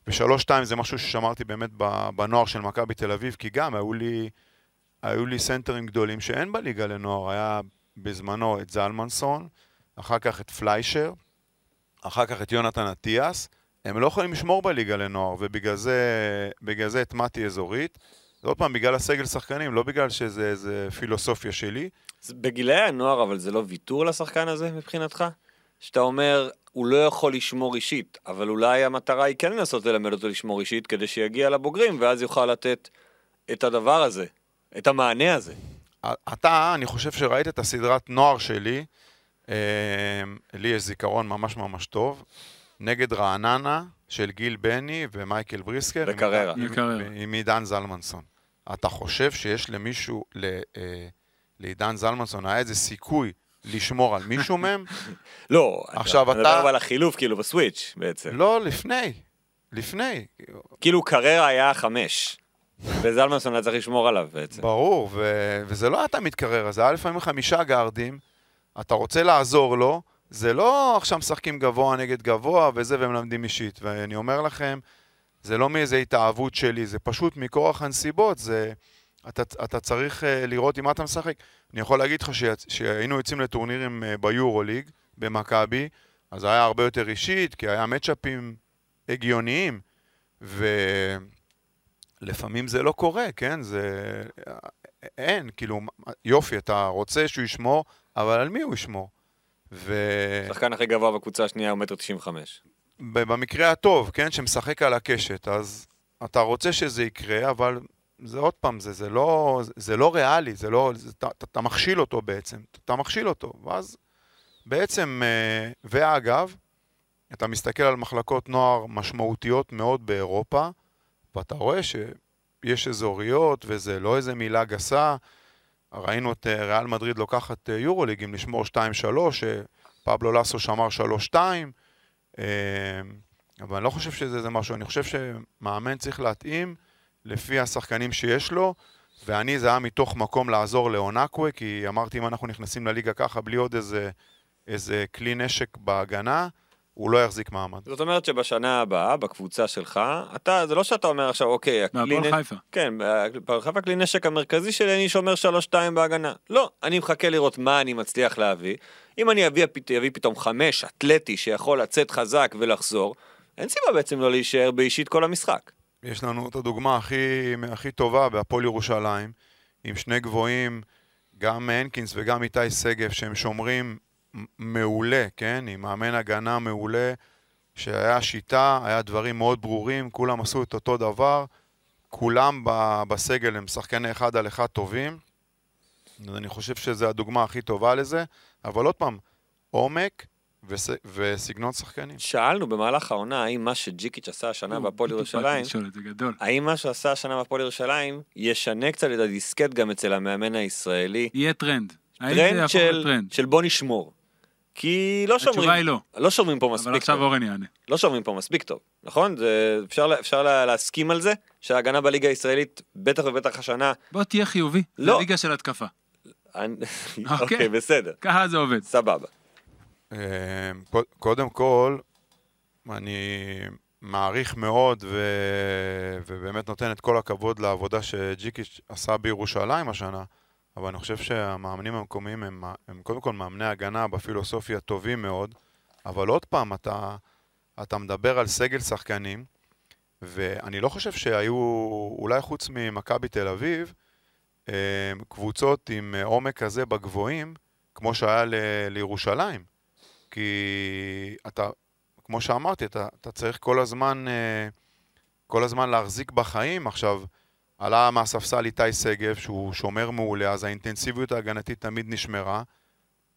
ושלוש-שתיים זה משהו ששמרתי באמת בנוער של מכבי תל אביב, כי גם היו לי, היו לי סנטרים גדולים שאין בליגה לנוער. היה בזמנו את זלמנסון, אחר כך את פליישר, אחר כך את יונתן אטיאס. הם לא יכולים לשמור בליגה לנוער, ובגלל זה, זה הטמעתי אזורית. זה עוד פעם בגלל הסגל שחקנים, לא בגלל שזה איזה פילוסופיה שלי. בגילאי הנוער, אבל זה לא ויתור לשחקן הזה מבחינתך? שאתה אומר, הוא לא יכול לשמור אישית, אבל אולי המטרה היא כן לנסות ללמד אותו לשמור אישית כדי שיגיע לבוגרים, ואז יוכל לתת את הדבר הזה, את המענה הזה. אתה, אני חושב שראית את הסדרת נוער שלי, אה, לי יש זיכרון ממש ממש טוב, נגד רעננה של גיל בני ומייקל בריסקר. וקררה. עם עידן זלמנסון. אתה חושב שיש למישהו, אה, לעידן זלמנסון, היה איזה סיכוי לשמור על מישהו מהם? לא, עכשיו אתה... אתה מדבר על החילוף כאילו בסוויץ' בעצם. לא, לפני. לפני. כאילו קררה היה חמש. וזלמנסון היה צריך לשמור עליו בעצם. ברור, ו... וזה לא היה תמיד קררה, זה היה לפעמים חמישה גארדים, אתה רוצה לעזור לו, זה לא עכשיו משחקים גבוה נגד גבוה וזה, והם מלמדים אישית. ואני אומר לכם, זה לא מאיזה התאהבות שלי, זה פשוט מכורח הנסיבות, זה... אתה, אתה צריך uh, לראות עם מה אתה משחק. אני יכול להגיד לך שהיינו יוצאים לטורנירים uh, ביורוליג, במכבי, אז היה הרבה יותר אישית, כי היה מצ'אפים הגיוניים, ולפעמים זה לא קורה, כן? זה... אין, כאילו, יופי, אתה רוצה שהוא ישמור, אבל על מי הוא ישמור? ו... שחקן הכי גבוה בקבוצה השנייה הוא מטר תשעים וחמש. במקרה הטוב, כן, שמשחק על הקשת, אז אתה רוצה שזה יקרה, אבל זה עוד פעם, זה, זה, לא, זה לא ריאלי, זה לא, זה, אתה, אתה מכשיל אותו בעצם, אתה מכשיל אותו, ואז בעצם, אה, ואגב, אתה מסתכל על מחלקות נוער משמעותיות מאוד באירופה, ואתה רואה שיש אזוריות, וזה לא איזה מילה גסה. ראינו את אה, ריאל מדריד לוקחת אה, יורוליגים לשמור 2-3, שפבלו לסו שמר 3-2, אבל אני לא חושב שזה משהו, אני חושב שמאמן צריך להתאים לפי השחקנים שיש לו, ואני זה היה מתוך מקום לעזור לאונקווה, כי אמרתי אם אנחנו נכנסים לליגה ככה בלי עוד איזה, איזה כלי נשק בהגנה, הוא לא יחזיק מעמד. זאת אומרת שבשנה הבאה, בקבוצה שלך, אתה, זה לא שאתה אומר עכשיו, אוקיי, הכלי נשק... חיפה. כן, בהפועל חיפה הכלי נשק המרכזי שלי, אני שומר 3-2 בהגנה. לא, אני מחכה לראות מה אני מצליח להביא. אם אני אביא, אביא פתאום חמש אתלטי שיכול לצאת חזק ולחזור, אין סיבה בעצם לא להישאר באישית כל המשחק. יש לנו את הדוגמה הכי, הכי טובה בהפועל ירושלים, עם שני גבוהים, גם הנקינס וגם איתי שגב, שהם שומרים מעולה, כן? עם מאמן הגנה מעולה, שהיה שיטה, היה דברים מאוד ברורים, כולם עשו את אותו דבר, כולם בסגל הם שחקני אחד על אחד טובים. אז אני חושב שזו הדוגמה הכי טובה לזה, אבל עוד פעם, עומק, וס... וסגנון שחקנים. שאלנו במהלך העונה האם מה שג'יקיץ' עשה השנה בהפועל ירושלים, האם מה שעשה השנה בהפועל ירושלים ישנה קצת את הדיסקט גם אצל המאמן הישראלי. יהיה טרנד. טרנד של, טרנד של בוא נשמור. כי לא שומרים, התשובה היא לא. לא שומרים פה מספיק טוב. אבל עכשיו אורן יענה. לא שומרים פה מספיק טוב, נכון? זה, אפשר, אפשר להסכים על זה שההגנה בליגה הישראלית, בטח ובטח השנה... בוא תהיה חיובי, לא. זה ליגה של התקפה. אוקיי, אוקיי, בסדר. ככה זה עובד. סבבה. אמ, קודם כל, אני מעריך מאוד ו... ובאמת נותן את כל הכבוד לעבודה שג'יקיץ' עשה בירושלים השנה, אבל אני חושב שהמאמנים המקומיים הם, הם קודם כל מאמני הגנה בפילוסופיה טובים מאוד, אבל עוד פעם, אתה, אתה מדבר על סגל שחקנים, ואני לא חושב שהיו, אולי חוץ ממכבי תל אביב, אה, קבוצות עם עומק כזה בגבוהים, כמו שהיה ל, לירושלים. כי אתה, כמו שאמרתי, אתה, אתה צריך כל הזמן, אה, כל הזמן להחזיק בחיים. עכשיו, עלה מהספסל איתי שגב, שהוא שומר מעולה, אז האינטנסיביות ההגנתית תמיד נשמרה.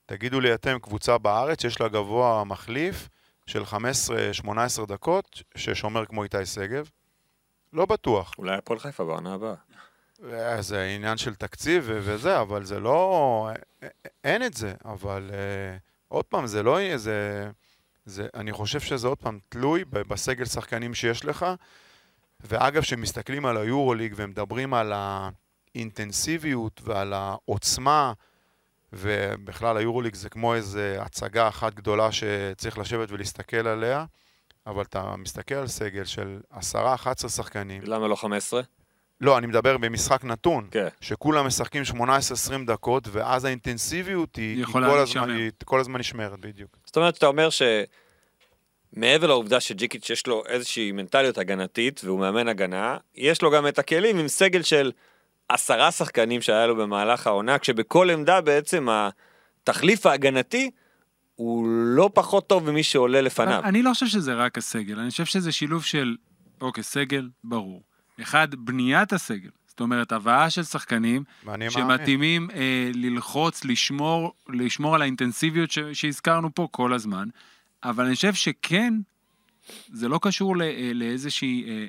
תגידו לי אתם, קבוצה בארץ שיש לה גבוה מחליף של 15-18 דקות, ששומר כמו איתי שגב? לא בטוח. אולי הפועל חיפה בעונה הבאה. אה, זה עניין של תקציב וזה, אבל זה לא... אין את זה, אבל uh, עוד פעם, זה לא... זה, זה, אני חושב שזה עוד פעם תלוי בסגל שחקנים שיש לך. ואגב, כשמסתכלים על היורוליג ומדברים על האינטנסיביות ועל העוצמה, ובכלל היורוליג זה כמו איזו הצגה אחת גדולה שצריך לשבת ולהסתכל עליה, אבל אתה מסתכל על סגל של 10-11 שחקנים. למה לא 15? לא, אני מדבר במשחק נתון, כן. שכולם משחקים 18-20 דקות, ואז האינטנסיביות היא, היא, כל, הזמן, היא כל הזמן נשמרת, בדיוק. זאת אומרת, שאתה אומר שמעבר לעובדה שג'יקיץ' יש לו איזושהי מנטליות הגנתית, והוא מאמן הגנה, יש לו גם את הכלים עם סגל של עשרה שחקנים שהיה לו במהלך העונה, כשבכל עמדה בעצם התחליף ההגנתי הוא לא פחות טוב ממי שעולה לפניו. אני לא חושב שזה רק הסגל, אני חושב שזה שילוב של, אוקיי, סגל, ברור. אחד, בניית הסגל. זאת אומרת, הבאה של שחקנים שמתאימים אה, ללחוץ, לשמור, לשמור על האינטנסיביות ש, שהזכרנו פה כל הזמן. אבל אני חושב שכן, זה לא קשור לא, לאיזושהי אה,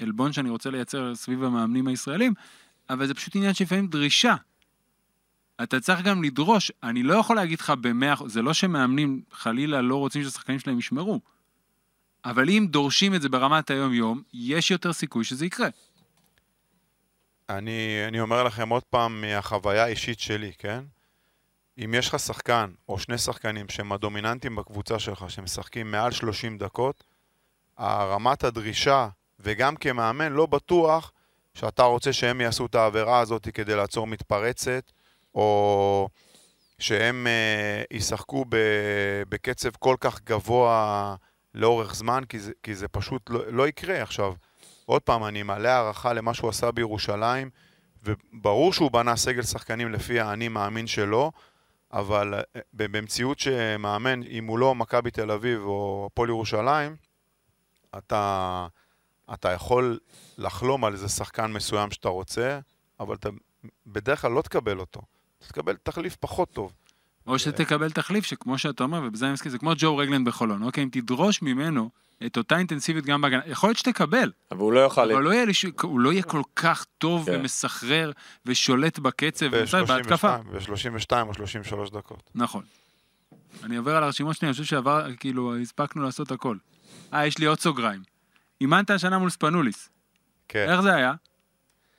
עלבון שאני רוצה לייצר סביב המאמנים הישראלים, אבל זה פשוט עניין שלפעמים דרישה. אתה צריך גם לדרוש, אני לא יכול להגיד לך במאה אחוז, זה לא שמאמנים חלילה לא רוצים שהשחקנים שלהם ישמרו. אבל אם דורשים את זה ברמת היום-יום, יש יותר סיכוי שזה יקרה. אני, אני אומר לכם עוד פעם מהחוויה האישית שלי, כן? אם יש לך שחקן או שני שחקנים שהם הדומיננטים בקבוצה שלך, שמשחקים מעל 30 דקות, רמת הדרישה, וגם כמאמן, לא בטוח שאתה רוצה שהם יעשו את העבירה הזאת כדי לעצור מתפרצת, או שהם uh, ישחקו בקצב כל כך גבוה לאורך זמן, כי זה, כי זה פשוט לא, לא יקרה. עכשיו, עוד פעם, אני מלא הערכה למה שהוא עשה בירושלים, וברור שהוא בנה סגל שחקנים לפי האני מאמין שלו, אבל אה, במציאות שמאמן, אם הוא לא מכבי תל אביב או הפועל ירושלים, אתה, אתה יכול לחלום על איזה שחקן מסוים שאתה רוצה, אבל אתה בדרך כלל לא תקבל אותו. אתה תקבל תחליף פחות טוב. או שתקבל תחליף שכמו שאתה אומר, ובזה אני מסכים, זה כמו ג'ו רגלנד בחולון, אוקיי? אם תדרוש ממנו את אותה אינטנסיביות גם בהגנה, יכול להיות שתקבל. אבל הוא לא יוכל... אבל לא יהיה, הוא לא יהיה כל כך טוב כן. ומסחרר ושולט בקצב בהתקפה. ב-32 או 33 דקות. נכון. אני עובר על הרשימות שלי, אני חושב שעבר, כאילו, הספקנו לעשות הכל. אה, יש לי עוד סוגריים. אימנת השנה מול ספנוליס. כן. איך זה היה?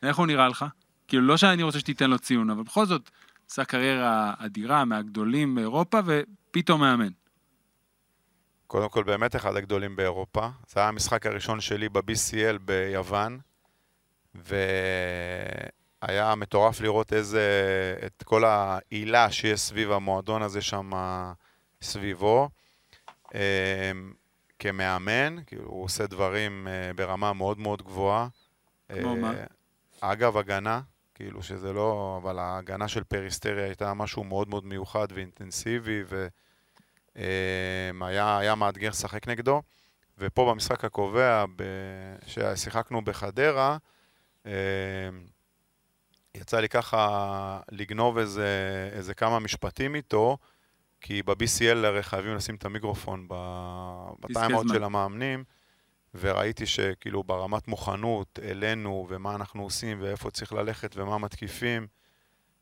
איך הוא נראה לך? כאילו, לא שאני רוצה שתיתן לו ציון, אבל בכל זאת, עשה קריירה אדירה מהגדולים באירופה, ופתאום מאמן. קודם כל, באמת אחד הגדולים באירופה. זה היה המשחק הראשון שלי ב-BCL ביוון, והיה מטורף לראות איזה, את כל העילה שיש סביב המועדון הזה שם סביבו. אמ, כמאמן, כאילו הוא עושה דברים אה, ברמה מאוד מאוד גבוהה. כמו מה? אה, אגב, הגנה, כאילו שזה לא, אבל ההגנה של פריסטריה הייתה משהו מאוד מאוד מיוחד ואינטנסיבי, אמ, מאתגר לשחק נגדו. ופה במשחק הקובע, ששיחקנו בחדרה, אמ, יצא לי ככה לגנוב איזה, איזה כמה משפטים איתו, כי ב-BCL הרי חייבים לשים את המיקרופון בטיימאוט של המאמנים. וראיתי שכאילו ברמת מוכנות אלינו ומה אנחנו עושים ואיפה צריך ללכת ומה מתקיפים,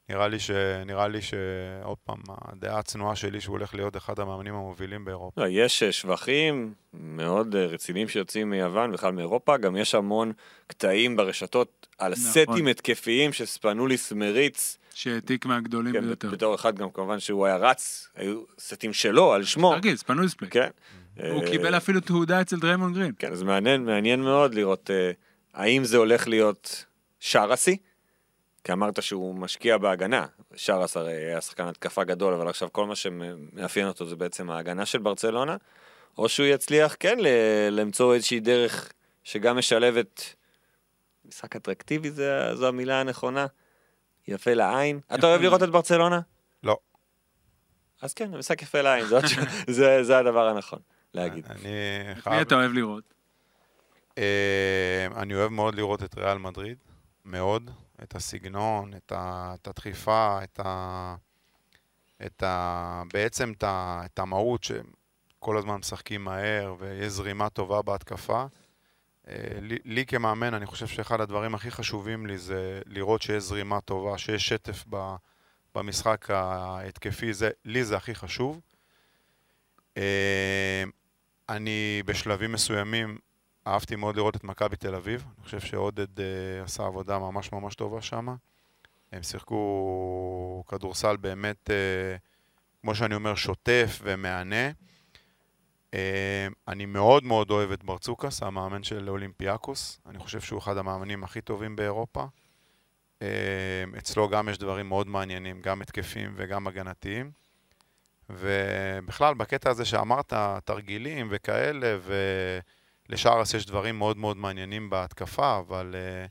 נראה לי, ש... נראה לי שעוד פעם, הדעה הצנועה שלי שהוא הולך להיות אחד המאמנים המובילים באירופה. לא, יש אה, שבחים מאוד אה, רציניים שיוצאים מיוון, בכלל מאירופה, גם יש המון קטעים ברשתות על נכון. סטים התקפיים שספנוליס מריץ. שהעתיק מהגדולים כן, ביותר. בתור אחד גם כמובן שהוא היה רץ, היו סטים שלו, על שמו. תרגיל, ספנוליס פליי. כן. הוא קיבל אפילו תעודה אצל דריימון גרין. כן, אז מעניין, מעניין מאוד לראות האם זה הולך להיות שער השיא, כי אמרת שהוא משקיע בהגנה. שרס הרי היה שחקן התקפה גדול, אבל עכשיו כל מה שמאפיין אותו זה בעצם ההגנה של ברצלונה, או שהוא יצליח כן ל- למצוא איזושהי דרך שגם משלבת משחק אטרקטיבי, זה, זו המילה הנכונה, יפה לעין. אתה אוהב לראות את ברצלונה? לא. אז כן, משחק יפה לעין, זה, זה, זה הדבר הנכון להגיד. אני את מי חייב... אתה אוהב לראות? אה, אני אוהב מאוד לראות את ריאל מדריד, מאוד. את הסגנון, את, הדחיפה, את ה... את ה... בעצם את, ה, את המהות שכל הזמן משחקים מהר ויש זרימה טובה בהתקפה. אה, לי, לי כמאמן, אני חושב שאחד הדברים הכי חשובים לי זה לראות שיש זרימה טובה, שיש שטף ב, במשחק ההתקפי, זה, לי זה הכי חשוב. אה, אני בשלבים מסוימים אהבתי מאוד לראות את מכבי תל אביב, אני חושב שעודד uh, עשה עבודה ממש ממש טובה שם. הם שיחקו כדורסל באמת, uh, כמו שאני אומר, שוטף ומהנה. Uh, אני מאוד מאוד אוהב את ברצוקס, המאמן של אולימפיאקוס. אני חושב שהוא אחד המאמנים הכי טובים באירופה. Uh, אצלו גם יש דברים מאוד מעניינים, גם התקפים וגם הגנתיים. ובכלל, בקטע הזה שאמרת, תרגילים וכאלה, ו... לשארס יש דברים מאוד מאוד מעניינים בהתקפה, אבל uh,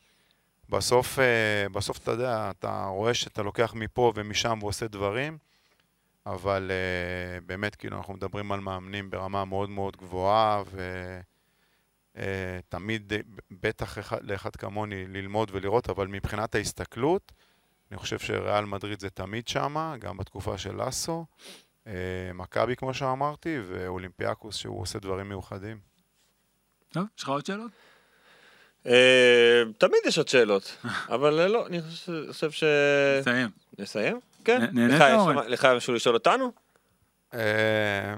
בסוף, uh, בסוף אתה יודע, אתה רואה שאתה לוקח מפה ומשם ועושה דברים, אבל uh, באמת, כאילו, אנחנו מדברים על מאמנים ברמה מאוד מאוד גבוהה, ותמיד, uh, בטח אחד, לאחד כמוני, ללמוד ולראות, אבל מבחינת ההסתכלות, אני חושב שריאל מדריד זה תמיד שמה, גם בתקופה של לאסו, מכבי, כמו שאמרתי, ואולימפיאקוס, שהוא עושה דברים מיוחדים. טוב, יש לך עוד שאלות? אה, תמיד יש עוד שאלות, אבל אה, לא, אני חושב ש... נסיים. נסיים? כן. נהנית, לך יש- אורן? לך יש משהו לשאול אותנו? אה,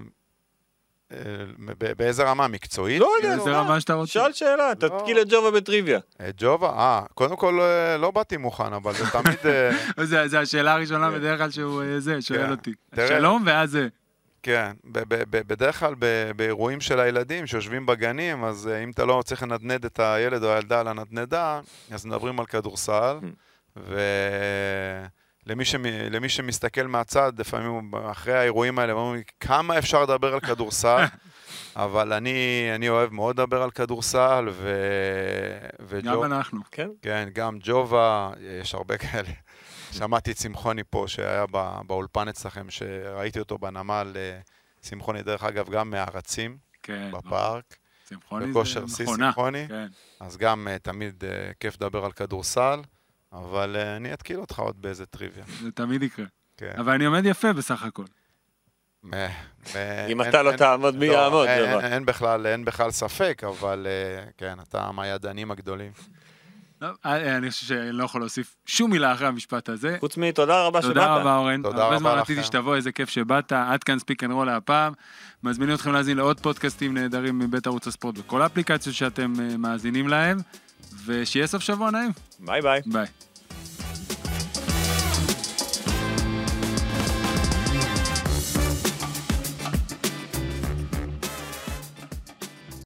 באיזה רמה? מקצועית? לא יודע, איזה נו, רמה שאתה רוצה. שאל שאלה, לא. תתקיל את ג'ובה בטריוויה. אה, ג'ובה? אה, קודם כל לא באתי מוכן, אבל זה תמיד... זה זה השאלה הראשונה כן. בדרך כלל שהוא זה, שואל כן. אותי. שלום, ואז זה. כן, ב- ב- ב- בדרך כלל ב- באירועים של הילדים שיושבים בגנים, אז אה, אם אתה לא צריך לנדנד את הילד או הילדה על הנדנדה, אז מדברים על כדורסל, ולמי שמ- למי שמסתכל מהצד, לפעמים אחרי האירועים האלה, אומרים לי, כמה אפשר לדבר על כדורסל? אבל אני, אני אוהב מאוד לדבר על כדורסל, ו... וג'ו- גם אנחנו. כן? כן, גם ג'ובה, יש הרבה כאלה. שמעתי את שמחוני פה, שהיה בא, באולפן אצלכם, שראיתי אותו בנמל, אה, שמחוני, דרך אגב, גם מהרצים כן. בפארק, צמחוני בכושר זה שיא מכונה. שמחוני. כן. אז גם אה, תמיד אה, כיף לדבר על כדורסל, אבל אה, אני אתקיל אותך עוד באיזה טריוויה. זה תמיד יקרה. כן. אבל אני עומד יפה בסך הכל. אם אתה לא תעמוד, מי לא, יעמוד? אין- בכלל- ספק, אבל כן, אתה מהידענים הגדולים. טוב, אה, אני חושב שאני לא יכול להוסיף שום מילה אחרי המשפט הזה. חוץ מתודה רבה שבאת. תודה רבה אורן, תודה הרבה רבה זמן לכם. רציתי שתבוא, איזה כיף שבאת, עד כאן Speak and Roll להפעם. מזמינים אתכם להאזין לעוד פודקאסטים נהדרים מבית ערוץ הספורט בכל האפליקציות שאתם אה, מאזינים להם, ושיהיה סוף שבוע נעים, ביי ביי. ביי.